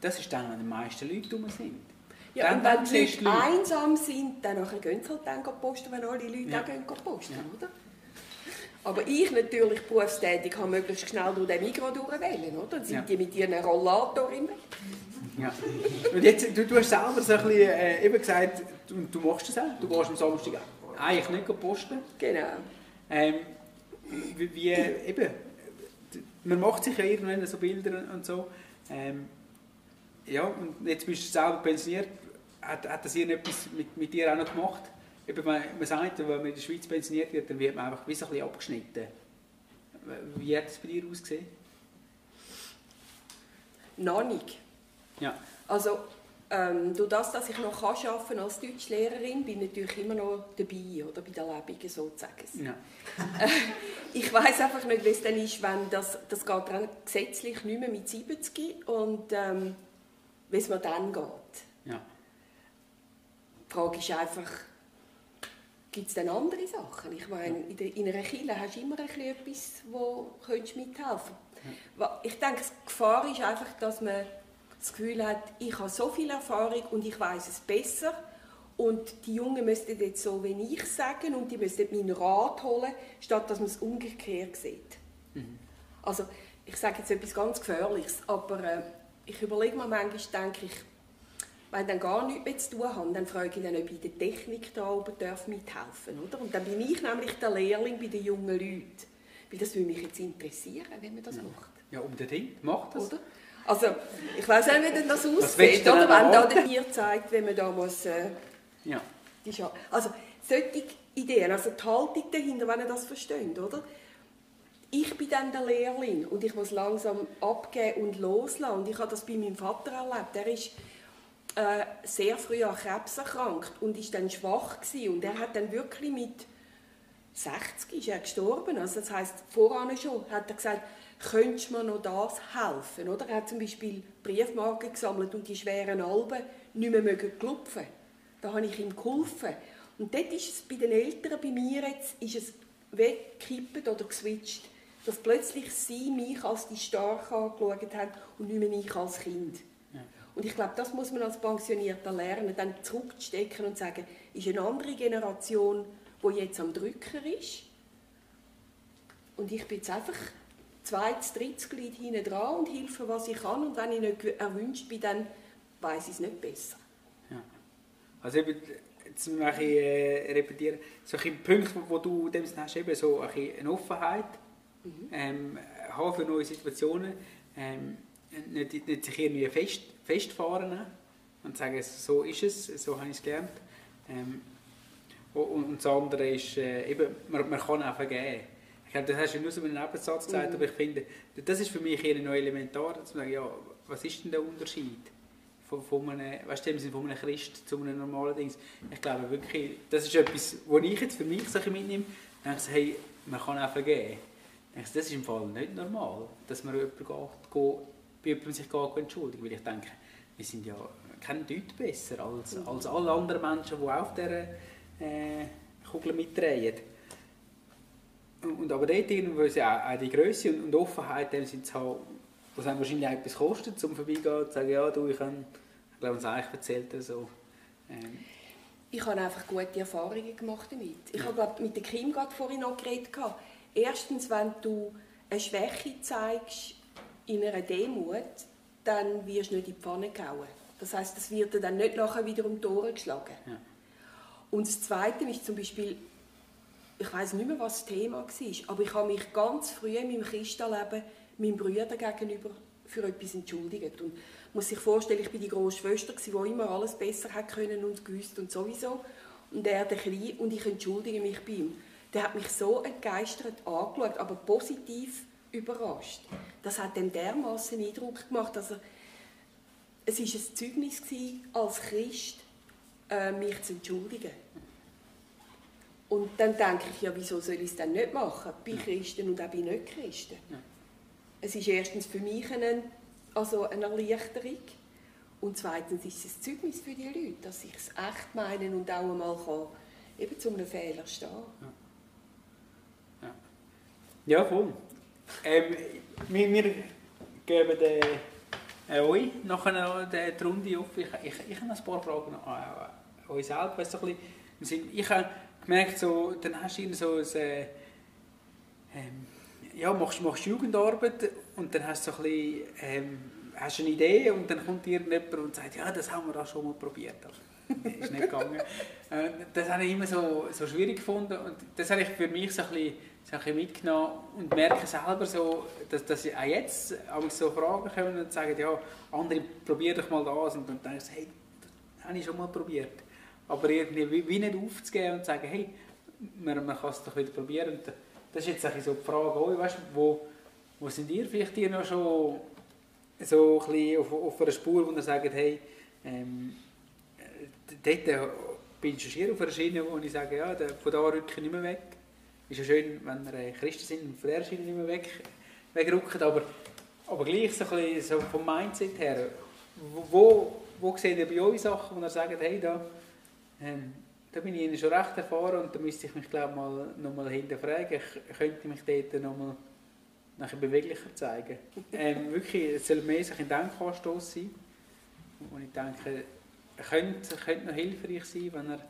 das ist dann, wenn die meisten Leute rum sind. Ja, dann, und wenn die Leute, Leute einsam sind, dann gehen sie halt dann posten, wenn alle Leute ja. auch gehen posten, ja. oder? Aber ich natürlich berufstätig kann möglichst schnell durch den Mikro durchwählen, oder? Dann sind ja. die mit ihren Rollator im Ja. Und jetzt, du, du hast selber so ein bisschen, äh, eben gesagt, du, du machst das auch, du gehst am Samstag eigentlich nicht posten. Genau. Ähm, wie, wie, eben, man macht sich ja irgendwann so Bilder und so. Ähm, ja, und jetzt bist du selber pensioniert. Hat, hat das irgendetwas mit, mit dir auch noch gemacht? Eben, man, man sagt, wenn man in der Schweiz pensioniert wird, dann wird man einfach ein bisschen abgeschnitten. Wie hat es bei dir ausgesehen? Noch nicht. Ja. Also, ähm, durch das, dass ich noch kann arbeiten als Deutschlehrerin, bin ich natürlich immer noch dabei, oder bei der Lebung sozusagen. Ja. ich weiß einfach nicht, wie es dann ist, wenn das, das geht dann gesetzlich nicht mehr mit 70 und ähm, wie es mir dann geht. Ja. Die Frage ist einfach, gibt es dann andere Sachen? Ich meine, in, der, in einer Kille hast du immer etwas, wo du mithelfen könntest. Ja. Ich denke, die Gefahr ist einfach, dass man das Gefühl hat, ich habe so viel Erfahrung und ich weiß es besser und die Jungen müssten jetzt so wie ich sagen und die müssten meinen Rat holen, statt dass man es umgekehrt sieht. Mhm. Also ich sage jetzt etwas ganz Gefährliches, aber äh, ich überlege mir manchmal, denke ich, wenn ich dann gar nichts mehr zu tun habe, dann frage ich dann, ob ich in der Technik da oben darf mithelfen darf. Und dann bin ich nämlich der Lehrling bei den jungen Leuten. Weil das würde mich jetzt interessieren, wenn man das ja. macht. Ja, unbedingt. Macht das. Oder? Also, ich weiß auch nicht, wie das aussieht, oder? Wenn da der Tier zeigt, wie man da muss... Äh, ja. Die also, solche Ideen, also die Haltung dahinter, wenn ihr das versteht, oder? Ich bin dann der Lehrling und ich muss langsam abgeben und loslassen. Und ich habe das bei meinem Vater erlebt. Er ist äh, sehr früh an Krebs erkrankt und ist dann schwach gewesen. Und er hat dann wirklich mit 60 ist er gestorben. Also das heißt, voran schon hat er gesagt, könntest du mir noch das helfen? Oder? Er hat zum Beispiel Briefmarken gesammelt und die schweren Alben nicht mehr mögen klopfen. Da habe ich ihm geholfen. Und dort ist es bei den Eltern, bei mir jetzt, ist es weggekippt oder geswitcht, dass plötzlich sie mich als die Starke angeschaut haben und nicht mehr mich als Kind. Ja. Und ich glaube, das muss man als Pensionierter lernen, dann zurückzustecken und zu sagen, ist eine andere Generation, die jetzt am Drücker ist. Und ich bin jetzt einfach zweites, drittes Glied hinten dran und helfe, was ich kann. Und wenn ich nicht erwünscht bin, dann weiß ich es nicht besser. Ja. Also eben, jetzt möchte ich äh, repetieren, solche Punkte, wo du dem hast, eben so eine Offenheit, mhm. ähm, haben für neue Situationen, ähm, nicht, nicht sich irgendwie fest, festfahren und sagen, so ist es, so habe ich es gelernt. Ähm, und, und das andere ist, äh, eben, man, man kann auch vergeben glaube, das hast du nur so einen Nebensatz gesagt, mhm. aber ich finde, das ist für mich eher noch elementar, zu sagen, ja, was ist denn der Unterschied von, von einem, weißt du, von einem Christ zu einem normalen Ding? Ich glaube wirklich, das ist etwas, was ich jetzt für mich so mitnehme, denke ich, hey, man kann auch vergeben. Das ist im Fall nicht normal, dass man jemanden geht, geht, bei jemandem sich geht, entschuldigt, weil ich denke, wir sind ja kein Deut besser als, mhm. als alle anderen Menschen, die auf dieser äh, Kugel mitdrehen. Und aber dort irgendwo ist ja auch die Größe und, Offenheit, dem sind halt, was einem wahrscheinlich etwas kostet, um vorbeigehen und sagen, ja, du, ich habe, ich glaube, uns eigentlich erzählt so. Ähm. Ich habe einfach gute Erfahrungen gemacht damit. Ich habe mit der Kim gerade vorhin noch geredet. Erstens, wenn du eine Schwäche zeigst in einer Demut, dann wirst du nicht in die Pfanne gehauen. Das heißt, das wird dann nicht nachher wieder um die Ohren geschlagen. Ja. Und das Zweite ist zum Beispiel, ich weiß nicht mehr, was das Thema war, aber ich habe mich ganz früh in meinem Christenleben meinem Bruder gegenüber für etwas entschuldigt. Und muss sich vorstellen, ich bin die große Schwester, die immer alles besser hat können und gewusst und sowieso. Und er der Kleine und ich entschuldige mich bei ihm. Der hat mich so entgeistert angeschaut, aber positiv überrascht. Das hat ihm dermaßen Eindruck gemacht, dass er es war ein Zeugnis als Christ, äh, mich zu entschuldigen. Und dann denke ich, ja, wieso soll ich es dann nicht machen? Bei Christen und auch bei Nicht-Christen. Ja. Es ist erstens für mich eine, also eine Erleichterung und zweitens ist es ein Zeugnis für die Leute, dass ich es echt meine und auch einmal kann, eben zu einem Fehler stehen Ja, ja. ja voll. Ähm, wir, wir geben den äh, euch nachher die Runde auf. Ich, ich, ich habe ein paar Fragen an euch selbst. Bisschen, ich habe gemerkt, so, dann hast du so ein... Äh, ähm, ja, machst, machst Jugendarbeit und dann hast du so ein bisschen, ähm, hast eine Idee und dann kommt irgendjemand und sagt, ja, das haben wir auch schon mal probiert. Also, ist nicht gegangen. Äh, das habe ich immer so, so schwierig gefunden und das habe ich für mich so ein bisschen, so ein bisschen mitgenommen und merke selber so, dass, dass ich auch jetzt so Fragen kommen und sagen, ja, andere probieren doch mal das und dann denke ich, hey, das habe ich schon mal probiert. Aber irgendwie wie, nicht aufzugeben und zu sagen, hey, man, man kann es doch wieder probieren. Und das ist jetzt so die Frage, oh, weißt, wo, wo sind ihr vielleicht ihr noch schon so ein auf, auf einer Spur, wo ihr sagt, hey, ähm, dort bin ich schon auf einer Schiene, wo ich sage, ja, von da rücke ich nicht mehr weg. Ist ja schön, wenn wir äh, Christen sind und von der Schiene nicht mehr weg, wegrücken, aber, aber gleich so so vom Mindset her, wo, wo seht ihr bei euch Sachen, wo ihr sagt, hey, da, ähm, da bin ich schon recht erfahren und da müsste ich mich glaube mal noch mal hinterfragen. Ich könnte mich dort noch mal nachher beweglicher zeigen. ähm, wirklich, es soll mehr ein Denkanstoß sein. Und ich denke, könnte, könnte noch hilfreich sein, wenn er,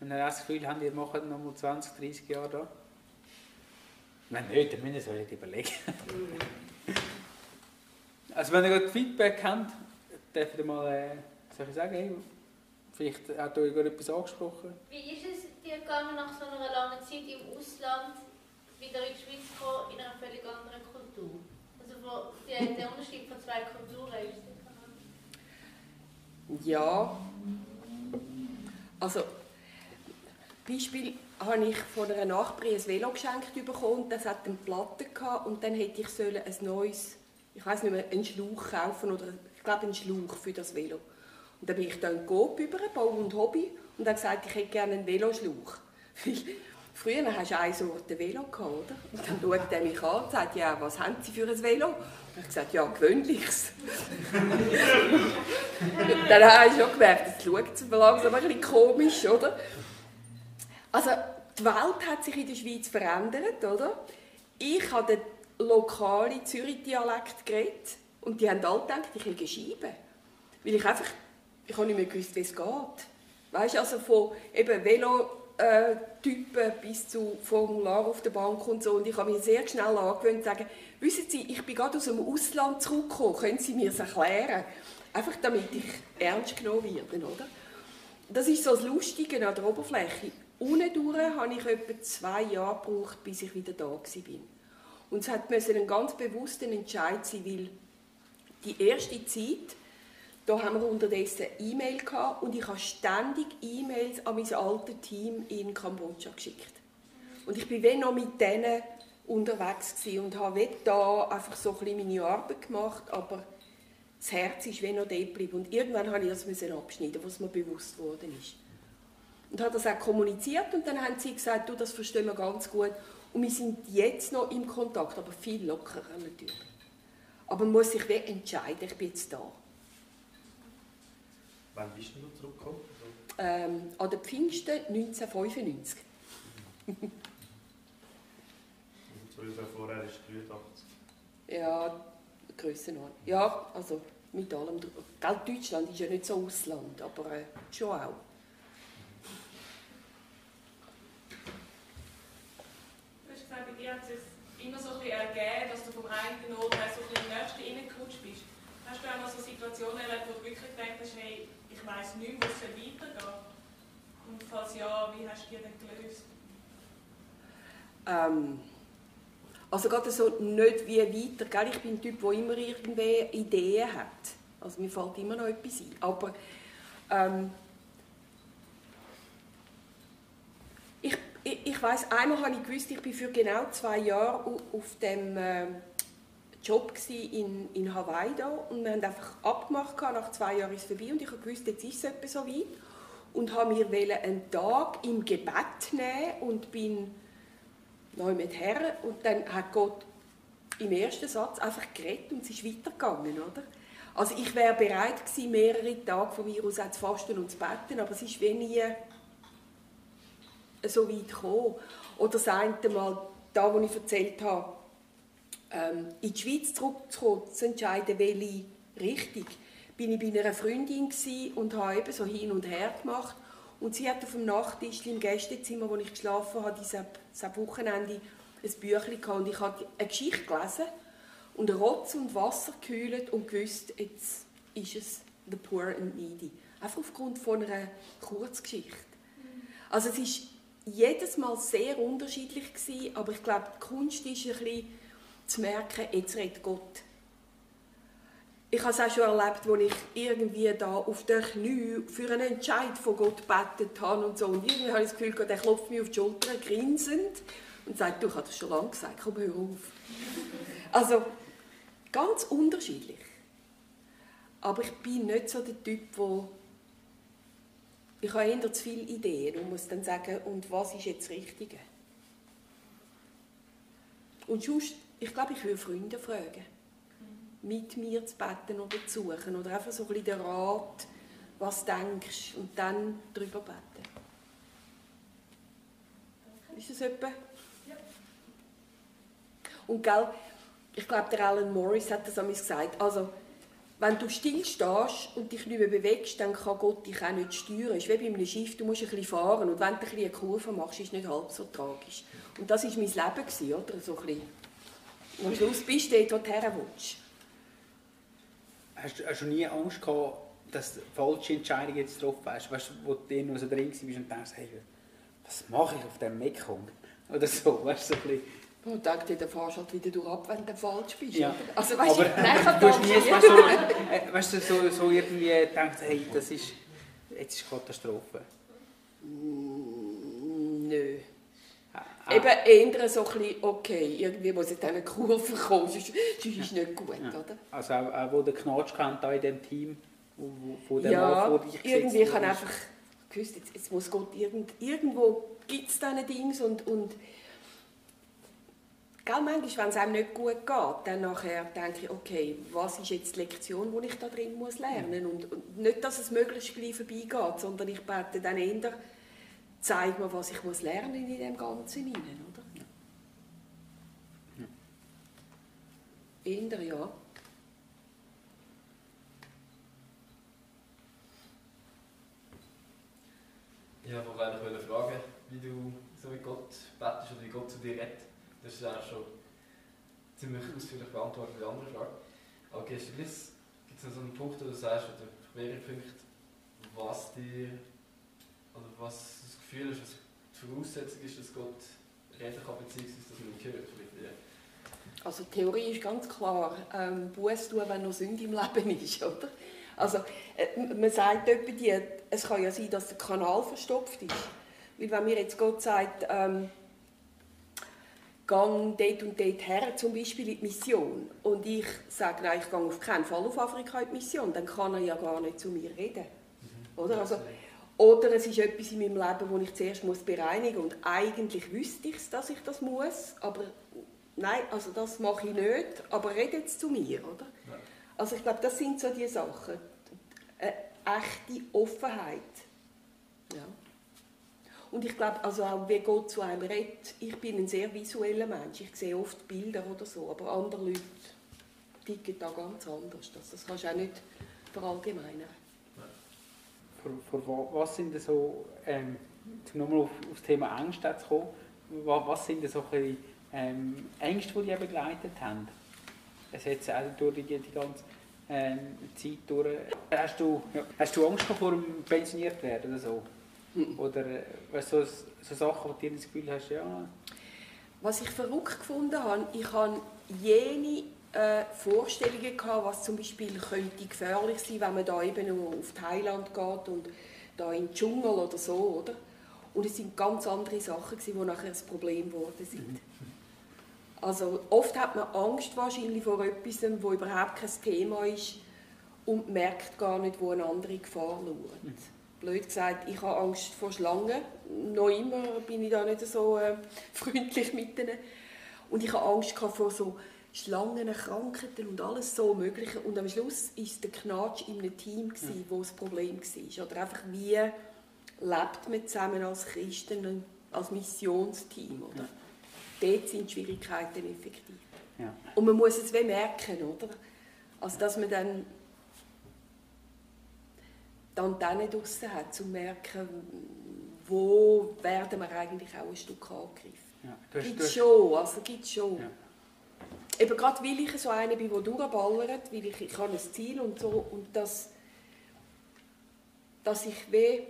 wenn er das Gefühl hat, ihr macht noch mal 20, 30 Jahre da. Wenn nicht, dann müssen wir es überlegen. also wenn ihr Feedback habt, dürft ihr mal, äh, soll ich sagen, hey, Vielleicht hat euch etwas angesprochen. Wie ist es dir gegangen, nach so einer langen Zeit im Ausland wieder in die Schweiz zu kommen, in einer völlig anderen Kultur? Also wo der, der Unterschied von zwei Kulturen ist Ja. Also, Beispiel habe ich von einer Nachbarin ein Velo geschenkt bekommen. Das hat eine Platte gehabt und dann hätte ich ein neues, ich weiß nicht mehr, einen Schlauch kaufen oder ich glaube einen Schlauch für das Velo. Und dann bin ich dann Coop über, Bau und Hobby, und habe gesagt, ich hätte gerne einen Veloschlauch. Früher hast du eine Sorte Velo gehabt, oder? Und dann schaut er mich an und sagt, ja, was haben Sie für ein Velo? Und ich gesagt, ja, gewöhnliches. dann habe ich schon gemerkt, das schaut langsam ein bisschen komisch, oder? Also, die Welt hat sich in der Schweiz verändert, oder? Ich habe den lokalen Zürich-Dialekt geredet und die haben alle gedacht, ich liege Scheibe. Weil ich einfach ich habe nicht mehr gewusst, wie es geht. Weißt, also von eben Velotypen bis zu Formular auf der Bank und so. Und ich habe mich sehr schnell angewöhnt zu sagen, wissen Sie, ich bin gerade aus dem Ausland zurückgekommen, können Sie mir das erklären? Einfach damit ich ernst genommen werde, oder? Das ist so das Lustige an der Oberfläche. Unten durch habe ich etwa zwei Jahre gebraucht, bis ich wieder da war. Und es hat ein ganz bewusster Entscheid sein, weil die erste Zeit da haben wir unterdessen E-Mail gehabt und ich habe ständig E-Mails an mein altes Team in Kambodscha geschickt. Und ich bin noch mit denen unterwegs und habe da einfach so ein meine Arbeit gemacht, aber das Herz ist noch da geblieben. Und irgendwann habe ich das abschneiden, was mir bewusst geworden ist. Und habe das auch kommuniziert und dann haben sie gesagt, du, das verstehen wir ganz gut. Und wir sind jetzt noch im Kontakt, aber viel lockerer natürlich. Aber man muss sich entscheiden, ich bin jetzt da. Wann bist du noch zurückgekommen? Ähm, an der Pfingsten 1995. Und zwölf Jahre vorher ist 83. Ja, Grössenordnung. Ja, also mit allem. Gell, Deutschland ist ja nicht so Ausland, aber äh, schon auch. Du hast gesagt, bei dir hat es immer so ein bisschen ergeben, dass du vom einen Ort so ein bisschen in den nächsten reingerutscht bist. Hast du auch mal so Situationen erlebt, wo du wirklich gedacht hast, hey, ich weiss nicht, wo es weitergeht. Und falls ja, wie hast du die gelöst? Ähm, also gerade so nicht wie weiter. Gell? Ich bin ein Typ, der immer irgendwie Ideen hat. Also mir fällt immer noch etwas ein. Aber ähm, ich, ich, ich weiss, einmal habe ich gewusst, ich bin für genau zwei Jahre au- auf dem ähm, Job in, in Hawaii da und wir haben einfach abgemacht, nach zwei Jahren ist es vorbei und ich habe gewusst, jetzt ist es so weit und habe mir einen Tag im Gebet nehmen und bin neu mit her und dann hat Gott im ersten Satz einfach geredet und es ist weitergegangen, oder? Also ich wäre bereit gewesen, mehrere Tage von mir aus zu fasten und zu beten, aber es ist wie nie so weit gekommen. Oder das eine Mal, da wo ich erzählt habe, ähm, in die Schweiz zurückzukommen, zu entscheiden, welche Richtung. Bin ich bei einer Freundin und habe eben so hin und her gemacht. Und sie hat auf dem Nachttisch im Gästezimmer, wo ich geschlafen habe, dieses, Wochenende ein Büchlein gehabt. Und ich habe eine Geschichte gelesen und Rotz und Wasser gekühlt und gewusst, jetzt ist es The Poor and Needy. Einfach aufgrund von einer Kurzgeschichte. Also es ist jedes Mal sehr unterschiedlich gewesen, aber ich glaube, die Kunst ist ein bisschen zu merken, jetzt redet Gott. Ich habe es auch schon erlebt, als ich irgendwie da auf den Knie für einen Entscheid von Gott gebetet habe und so. Und irgendwie habe ich das Gefühl, Gott, er klopft mir auf die Schulter, grinsend und sagt, du, habe das schon lange gesagt, komm, hör auf. Also, ganz unterschiedlich. Aber ich bin nicht so der Typ, der ich habe eher zu viele Ideen und muss dann sagen, und was ist jetzt das Richtige? Und sonst, ich glaube, ich würde Freunde fragen, mit mir zu beten oder zu suchen oder einfach so ein bisschen den Rat, was denkst und dann darüber beten. Ist das etwa? Und gell, ich glaube, der Alan Morris hat das einmal gesagt, also wenn du still stehst und dich nicht mehr bewegst, dann kann Gott dich auch nicht steuern. Es ist wie bei einem Schiff, du musst ein bisschen fahren und wenn du ein bisschen eine Kurve machst, ist es nicht halb so tragisch. Und das war mein Leben, oder? So ein bisschen. Und am Schluss bist du dort, wo du her willst. Hast, du- hast du nie Angst gehabt, dass du falsche Entscheidungen jetzt getroffen hast? Weißt du, wo du irgendwo so drin warst und denkst, hey, was mache ich auf dem Mekong? Oder so, weißt du, so ein bisschen. Und denkt dir, dann fahrst du halt wieder durch ab, wenn du falsch bist. Ja. Also, weißt Aber du, nein, du hast nie das- weißt, du, so, äh, weißt du, so, so irgendwie gedacht, hey, das ist, jetzt ist Katastrophe. Nö. Ah, Eben eher so ein bisschen, okay, irgendwie muss jetzt eine Kurve kommen, sonst, sonst ist es nicht gut, Ja. oder? Also auch, auch wo der Knatsch kennt, da in dem Team, wo, wo, wo der Mann Ja, vor dich irgendwie kann einfach gewusst, jetzt, jetzt muss Gott irgend, irgendwo gibt es diese Dings und, und gell, manchmal, wenn es einem nicht gut geht, dann nachher denke ich, okay, was ist jetzt die Lektion, die ich da drin muss lernen? Und, und nicht, dass es möglichst gleich vorbeigeht, sondern ich bete dann eher, zeig mir, was ich muss lernen in dem Ganzen hinein, oder? Eher, ja. Ich wollte einfach eigentlich fragen, wie du so mit Gott betest oder wie Gott zu dir redet. Das ist eigentlich schon ziemlich ausführlich beantwortet wie die andere Frage. Aber es gibt es noch so einen Punkt, wo du sagst, oder mehrere Punkte, was dir, oder was Gefühl ist, was die Voraussetzung ist, dass Gott reden kann, beziehungsweise dass man ihn hört? Also die Theorie ist ganz klar, ähm, Buß tun, wenn noch Sünde im Leben ist, oder? Also äh, man sagt etwa die, es kann ja sein, dass der Kanal verstopft ist. Weil wenn mir jetzt Gott sagt, ähm, gang dort und dort her, zum Beispiel in die Mission, und ich sage, nein, ich gehe auf keinen Fall auf Afrika in die Mission, dann kann er ja gar nicht zu mir reden. Oder? Also, oder es ist etwas in meinem Leben, das ich zuerst muss bereinigen muss. Und eigentlich wüsste ich es, dass ich das muss, aber nein, also das mache ich nicht, aber red jetzt zu mir, oder? Ja. Also ich glaube, das sind so die Sachen. Eine echte Offenheit. Ja. Und ich glaube, also auch wie Gott zu einem redet, ich bin ein sehr visueller Mensch, ich sehe oft Bilder oder so, aber andere Leute ticken da ganz anders. Das, das kannst du auch nicht verallgemeinern. Vor, vor wa- was sind denn so, ähm, nochmal auf, auf das Thema Ängste zu kommen, wa- was sind so ein ähm, Ängste, die dich begleitet haben? Es hat jetzt auch durch die, die ganze ähm, Zeit durch. Hast du, ja, hast du Angst vor dem pensioniert werden oder so? Oder äh, weißt, so, so Sachen, wo du das Gefühl hast, ja, Was ich verrückt gefunden habe, ich habe jene äh, Vorstellungen gehabt, was zum Beispiel könnte gefährlich sein, wenn man da eben auf Thailand geht und da in den Dschungel oder so, oder? Und es sind ganz andere Sachen gewesen, die nachher ein Problem geworden sind. Also oft hat man Angst wahrscheinlich vor etwas, wo überhaupt kein Thema ist und merkt gar nicht, wo eine andere Gefahr lauert. Blöd gesagt, ich habe Angst vor Schlangen. Noch immer bin ich da nicht so äh, freundlich mit ihnen. Und ich habe Angst vor so Schlangen, Krankheiten und alles so Mögliche. Und am Schluss war der Knatsch in einem Team, gewesen, wo das Problem war. Oder einfach, wie lebt man zusammen als Christen, als Missionsteam, oder? Dort sind Schwierigkeiten effektiv. ja. Und man muss es wie merken, oder? Also, dass man dann die Antenne draussen hat, um zu merken, wo werden wir eigentlich auch ein Stück angegriffen. ja. Gibt schon, also gibt schon. Ja. Eben gerade weil ich so eine bin, die durchballert, weil ich, ich habe ein Ziel und so, und das, dass ich wie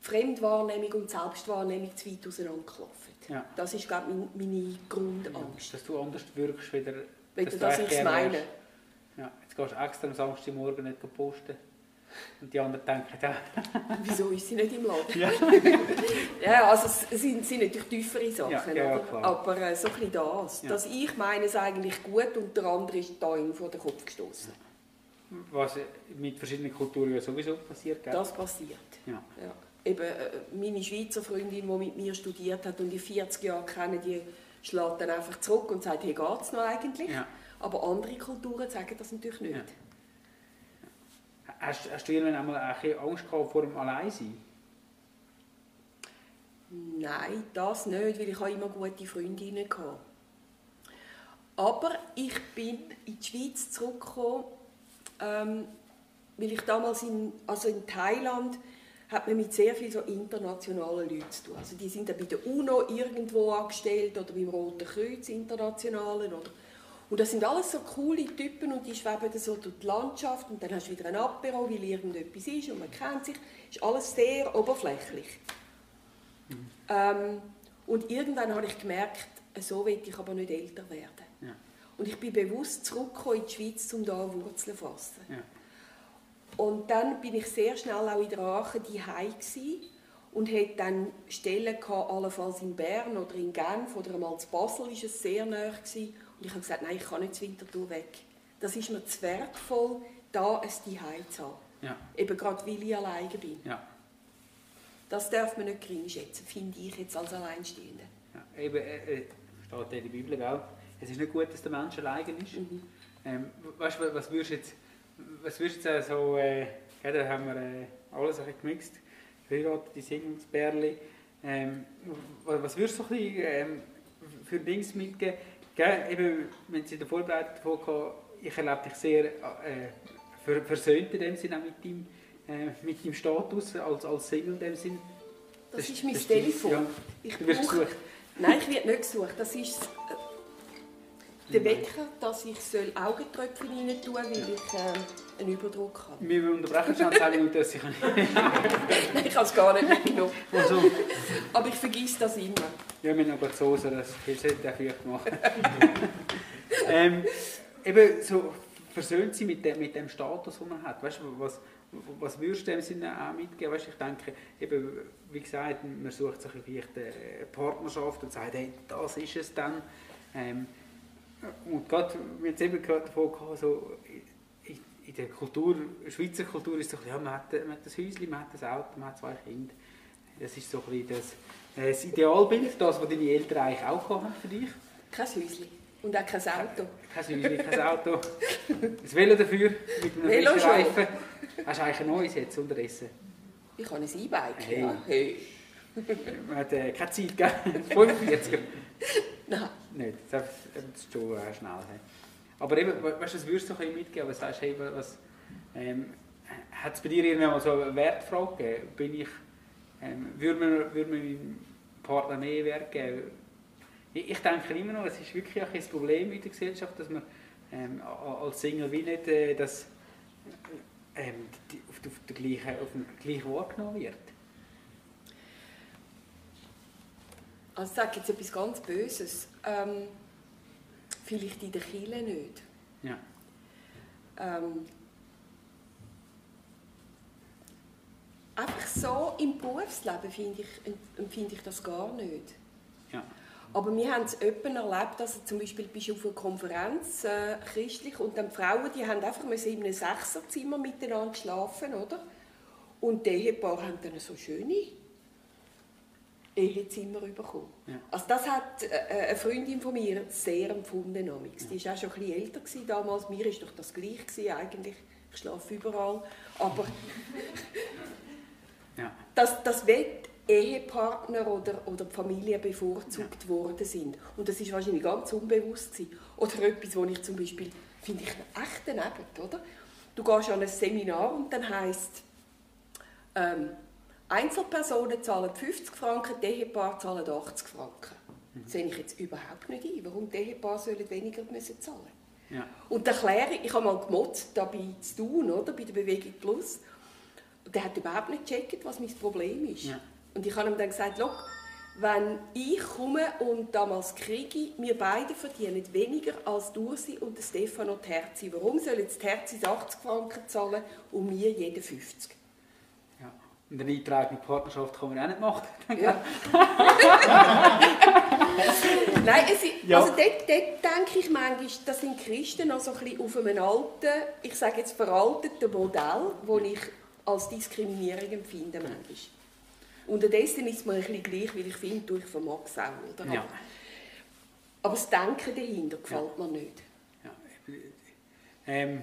Fremdwahrnehmung und Selbstwahrnehmung zu weit auseinanderklaffe. Ja. Das ist, glaube ich, meine Grundangst. dass du anders wirkst, wieder, Wieder, du dass ich eigentlich es meine. Ja, jetzt gehst du extra am Samstagmorgen nicht posten. Und die anderen denken, ja, Wieso ist sie nicht im Laden? Ja. ja, also es sind, sind natürlich tiefere Sachen, Ja, ja, aber äh, so ein bisschen das. Ja. Dass ich meine es eigentlich gut und der andere ist da ihm vor den Kopf gestoßen. was mit verschiedenen Kulturen ja sowieso passiert. Gell? Das passiert. Ja. Eben, äh, meine Schweizer Freundin, die mit mir studiert hat und die 40 Jahre kennen, die schlägt dann einfach zurück und sagt, hey, geht's noch eigentlich? Aber andere Kulturen sagen das natürlich nicht. Hast, hast du irgendwann einmal ein Angst gehabt vor dem Alleinsein? Nein, das nicht, weil ich habe immer gute Freundinnen hatte. Aber ich bin in die Schweiz zurückgekommen, ähm, weil ich damals in, also in Thailand hat man mit sehr vielen so internationalen Leuten zu tun. Also die sind dann bei der UNO irgendwo angestellt oder beim Roten Kreuz internationalen oder und das sind alles so coole Typen und die schweben so durch die Landschaft und dann hast du wieder ein Apero, weil irgendetwas ist und man kennt sich. ist alles sehr oberflächlich. Ähm, und irgendwann habe ich gemerkt, so will ich aber nicht älter werden. Ja. Und ich bin bewusst zurückgekommen in die Schweiz, um da Wurzeln zu fassen. Ja. Und dann bin ich sehr schnell auch in der Aachen daheim und hatte dann Stellen gehabt, allenfalls in Bern oder in Genf oder einmal zu Basel ist es sehr nahe gsi. Und ich habe gesagt, nein, ich kann nicht zu Winterthur weg. Das ist mir zu wertvoll, da ein Zuhause zu haben. Ja. Eben gerade, weil ich alleine bin. Ja. Das darf man nicht gering schätzen, finde ich jetzt als Alleinstehende. Ja. Eben, äh, äh, steht in der Bibel auch, es ist nicht gut, dass der Mensch allein ist. Mhm. Ähm, weißt du, was würdest du jetzt, was würdest du jetzt äh, so, äh, ja, da haben wir äh, alles ein bisschen gemixt, verheiratete Singungsbärli. Ähm, was was würdest du so ein bisschen, ähm, für Dings mitgeben? Gell, eben, wenn sie in der Vorbereitung davon hatten, ich erlebe dich sehr äh, ver- versöhnt in dem Sinne mit deinem, äh, mit deinem Status als, als Single in dem Sinn. Das, Das- ist mein das Telefon. ja. Ich Du wirst brauche- gesucht. Nein, ich werde nicht gesucht. Das ist äh, der Wecker, dass ich soll Augentröpfchen rein tun weil ich äh, einen Überdruck habe. Wir unterbrechen schon 10 Minuten, dass ich Nein, ich habe es gar nicht mitgenommen. also, Aber ich vergesse das immer. Ja, noch gerade Soße, das sollte auch vielleicht machen. ähm, eben so versöhnt sie mit dem, mit dem Status, den man hat. Weißt du, was, was würdest du dem Sinne auch mitgeben? Weißt, ich denke, eben, wie gesagt, man sucht sich vielleicht eine Partnerschaft und sagt, hey, das ist es dann. Ähm, und gerade, wir haben eben gerade davon gehabt, so, in, in der Kultur, Schweizer Kultur ist es so, ja, man hat, man hat ein Häuschen, man hat ein Auto, man hat zwei Kinder. Das ist so ein bisschen das, das Idealbild, das, was deine Eltern eigentlich auch hatten für dich. Kein Häuschen. Und auch kein Auto. Kein Häuschen, kein Auto. Ein Velo dafür, mit einem Velo. Reifen. Hast du eigentlich ein neues jetzt unterdessen? Ich habe ein E-Bike. Hey. Ja. Hey. Man hat äh, keine Zeit, gell? 45er. Nein. Nicht, das ist schon äh, schnell. Hey. Aber eben, we- weißt du, was würdest du ein bisschen mitgeben? Was sagst du, hey, was, ähm, hat es bei dir irgendwann mal so eine Wertfrage gegeben? Bin ich, ähm, würde, man, würde man meinem Partner mehr Wert geben? Ich, ich denke immer noch, es ist wirklich ein Problem in der Gesellschaft, dass man ähm, als Single wie nicht äh, das, äh, ähm, die, auf, auf, der gleichen, auf dem gleichen wahrgenommen wird. Also ich sage jetzt etwas ganz Böses. Ähm, vielleicht in der Kirche nicht. Ja. Ähm, einfach so im Berufsleben finde ich, empfinde ich das gar nicht. Ja. Aber wir haben es öppen erlebt, dass du zum Beispiel bist auf einer Konferenz äh, christlich und dann die Frauen, die haben einfach müssen in einem Sechserzimmer miteinander schlafen, oder? Und die Ehepaare haben dann so schöne Ehezimmer bekommen. Ja. Also das hat äh, eine Freundin von mir sehr empfunden. damals. Die war auch schon ein bisschen älter gewesen damals. Mir war doch das gleich gewesen, eigentlich. Ich schlafe überall. Aber Ja. dass, dass wenn die Ehepartner oder, oder Familie bevorzugt worden sind. Und das ist wahrscheinlich ganz unbewusst gewesen. Oder etwas, wo ich zum Beispiel, finde ich echt daneben, oder? Du gehst an ein Seminar und dann heisst ähm, Einzelpersonen zahlen 50 Franken, die Ehepaare zahlen 80 Franken. Das sehe ich jetzt überhaupt nicht ein, warum die Ehepaare sollen weniger müssen zahlen Ja. Und die Erklärung, ich habe mal gemotzt, da bei zu tun, oder, bei der Bewegung Plus, der hat überhaupt nicht gecheckt, was mein Problem ist. Ja. Und ich habe ihm dann gesagt, «Schau, wenn ich komme und damals kriege, wir beide verdienen weniger als Dursi und der Stefano Terzi. Warum sollen jetzt die Terzis 80 Franken zahlen und wir jede 50? Ja. Und eine eingetragene Partnerschaft kann man auch nicht machen. Ja. Nein, es, ist- Ja. also dort, dort denke ich manchmal, das sind Christen noch so ein bisschen auf einem alten, ich sage jetzt veralteten Modell, das ich als Diskriminierung empfinde manchmal. Unterdessen ist es mir ein bisschen gleich, weil ich finde, du, ich vermag es auch. Oder? Ja. Aber das Denken dahinter gefällt mir nicht. Ja. Ähm,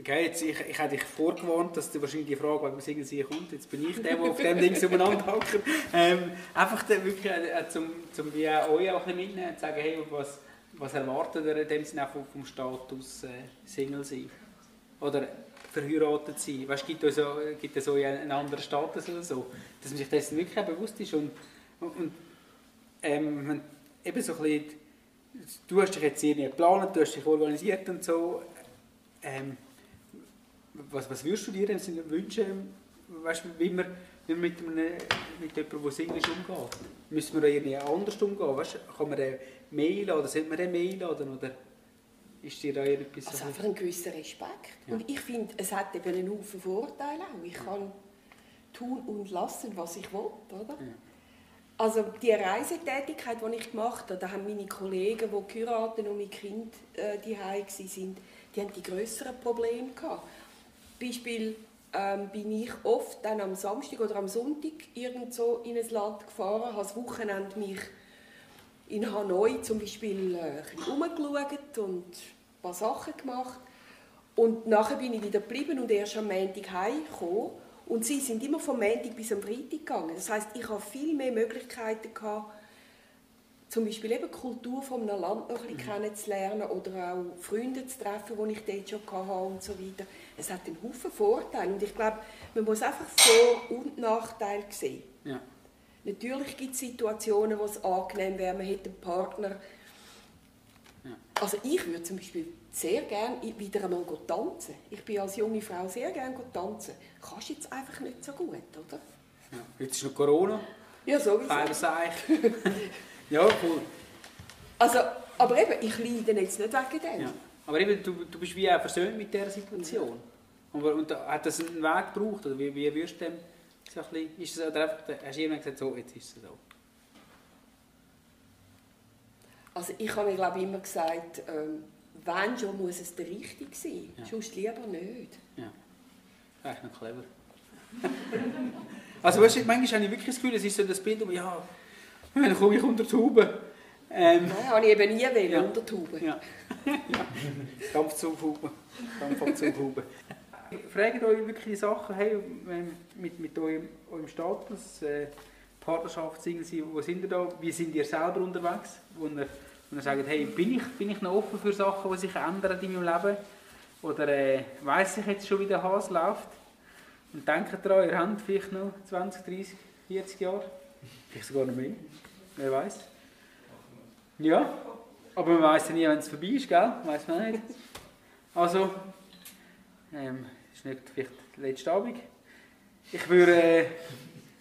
okay, jetzt, ich, ich hätte dich vorgewarnt, dass du wahrscheinlich die Frage wegen Singen kommt. Jetzt bin ich der, der auf dem Ding umeinander hackt. Ähm, einfach da wirklich äh, zum, zum wie euch auch ein bisschen mitnehmen und sagen, hey, was, was erwartet ihr in dem Sinne vom, vom Status äh, Single sein? Oder verheiratet sein? Weißt, gibt, es gibt so einen anderen Status oder so? Dass man sich dessen wirklich bewusst ist und, und, ähm, eben so ein bisschen, du hast dich jetzt irgendwie geplant, du hast dich organisiert und so. Ähm, was, was würdest du dir denn wünschen, weißt, wie man, wie man mit, einem, mit jemandem, der Single umgeht? Müssen wir irgendwie anders umgehen? Weißt, kann man den mailen oder sollte man den mailen? Oder, oder ist dir da irgendetwas Also so- einfach einen gewissen Respekt. Ja. Und ich finde, es hat eben einen Haufen Vorteile auch. Ich kann tun und lassen, was ich will, oder? Ja. Also die Reisetätigkeit, die ich gemacht habe, da haben meine Kollegen, die geheiratet und mit Kind äh, die sind, die haben die größeren Probleme gehabt. Beispiel ähm, bin ich oft dann am Samstag oder am Sonntag irgendwo in ein Land gefahren, habe das Wochenende mich in Hanoi zum Beispiel äh, ein bisschen rumgeschaut und ein paar Sachen gemacht. Und nachher bin ich wieder geblieben und erst am Montag heimgekommen. Und sie sind immer vom Montag bis am Freitag gegangen. Das heißt, ich habe viel mehr Möglichkeiten gehabt, zum Beispiel eben die Kultur von einem Land noch ein bisschen kennenzulernen oder auch Freunde zu treffen, die ich dort schon hatte und so weiter. Es hat einen Haufen Vorteile und ich glaube, man muss einfach Vor- und Nachteile sehen. Ja. Natürlich gibt es Situationen, wo es angenehm wäre, man hätte einen Partner. Also ich würde zum Beispiel sehr gerne wieder einmal tanzen. Ich bin als junge Frau sehr gerne tanzen. Kannst jetzt einfach nicht so gut, oder? Ja. Jetzt ist noch Corona, Ja, sowieso. ja, cool. Also, aber eben, ich leide jetzt nicht wegen dem. Ja. Aber eben, du, du bist wie auch versöhnt mit dieser Situation. Und, und hat das einen Weg gebraucht? Oder wie, wie wirst du dem so ein bisschen, ist es, oder einfach, hast du irgendwann gesagt, so, jetzt ist es so? Also ich habe mir glaube ich, immer gesagt, ähm, wenn schon, muss es der Richtige sein. Ja. Sonst lieber nicht. Ja. Echt noch clever. also weißt du, manchmal habe ich wirklich das Gefühl, es ist so das Bild, um, ja, dann komme ich unter die Haube. Ähm, Nein, habe ich eben nie wollen, Ja. unter die Haube. ja. ja. Dampfzughaube. Dampfabzughaube. Fragt euch wirklich Sachen, hey, mit, mit eurem, eurem Status, äh, Partnerschaft, Single sein, wo sind ihr da? Wie sind ihr selber unterwegs? Wo ihr sagt, hey, bin ich, bin ich noch offen für Sachen, die sich ändern in meinem Leben? Oder äh, weiss ich jetzt schon, wie der Hase läuft? Und denkt daran, ihr habt vielleicht noch 20, 30, 40 Jahre. Vielleicht sogar noch mehr. Wer weiß. Ja, aber man weiß ja nie, wenn es vorbei ist, gell? Weiß man nicht. Also, ähm, ist nicht vielleicht der letzte Abend. Ich würde, äh,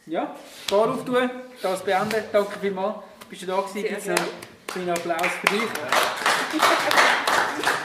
ja, Bar auftun, das beenden. Danke vielmals. Bist du da gewesen? Sehr Gibt's noch einen Applaus für dich?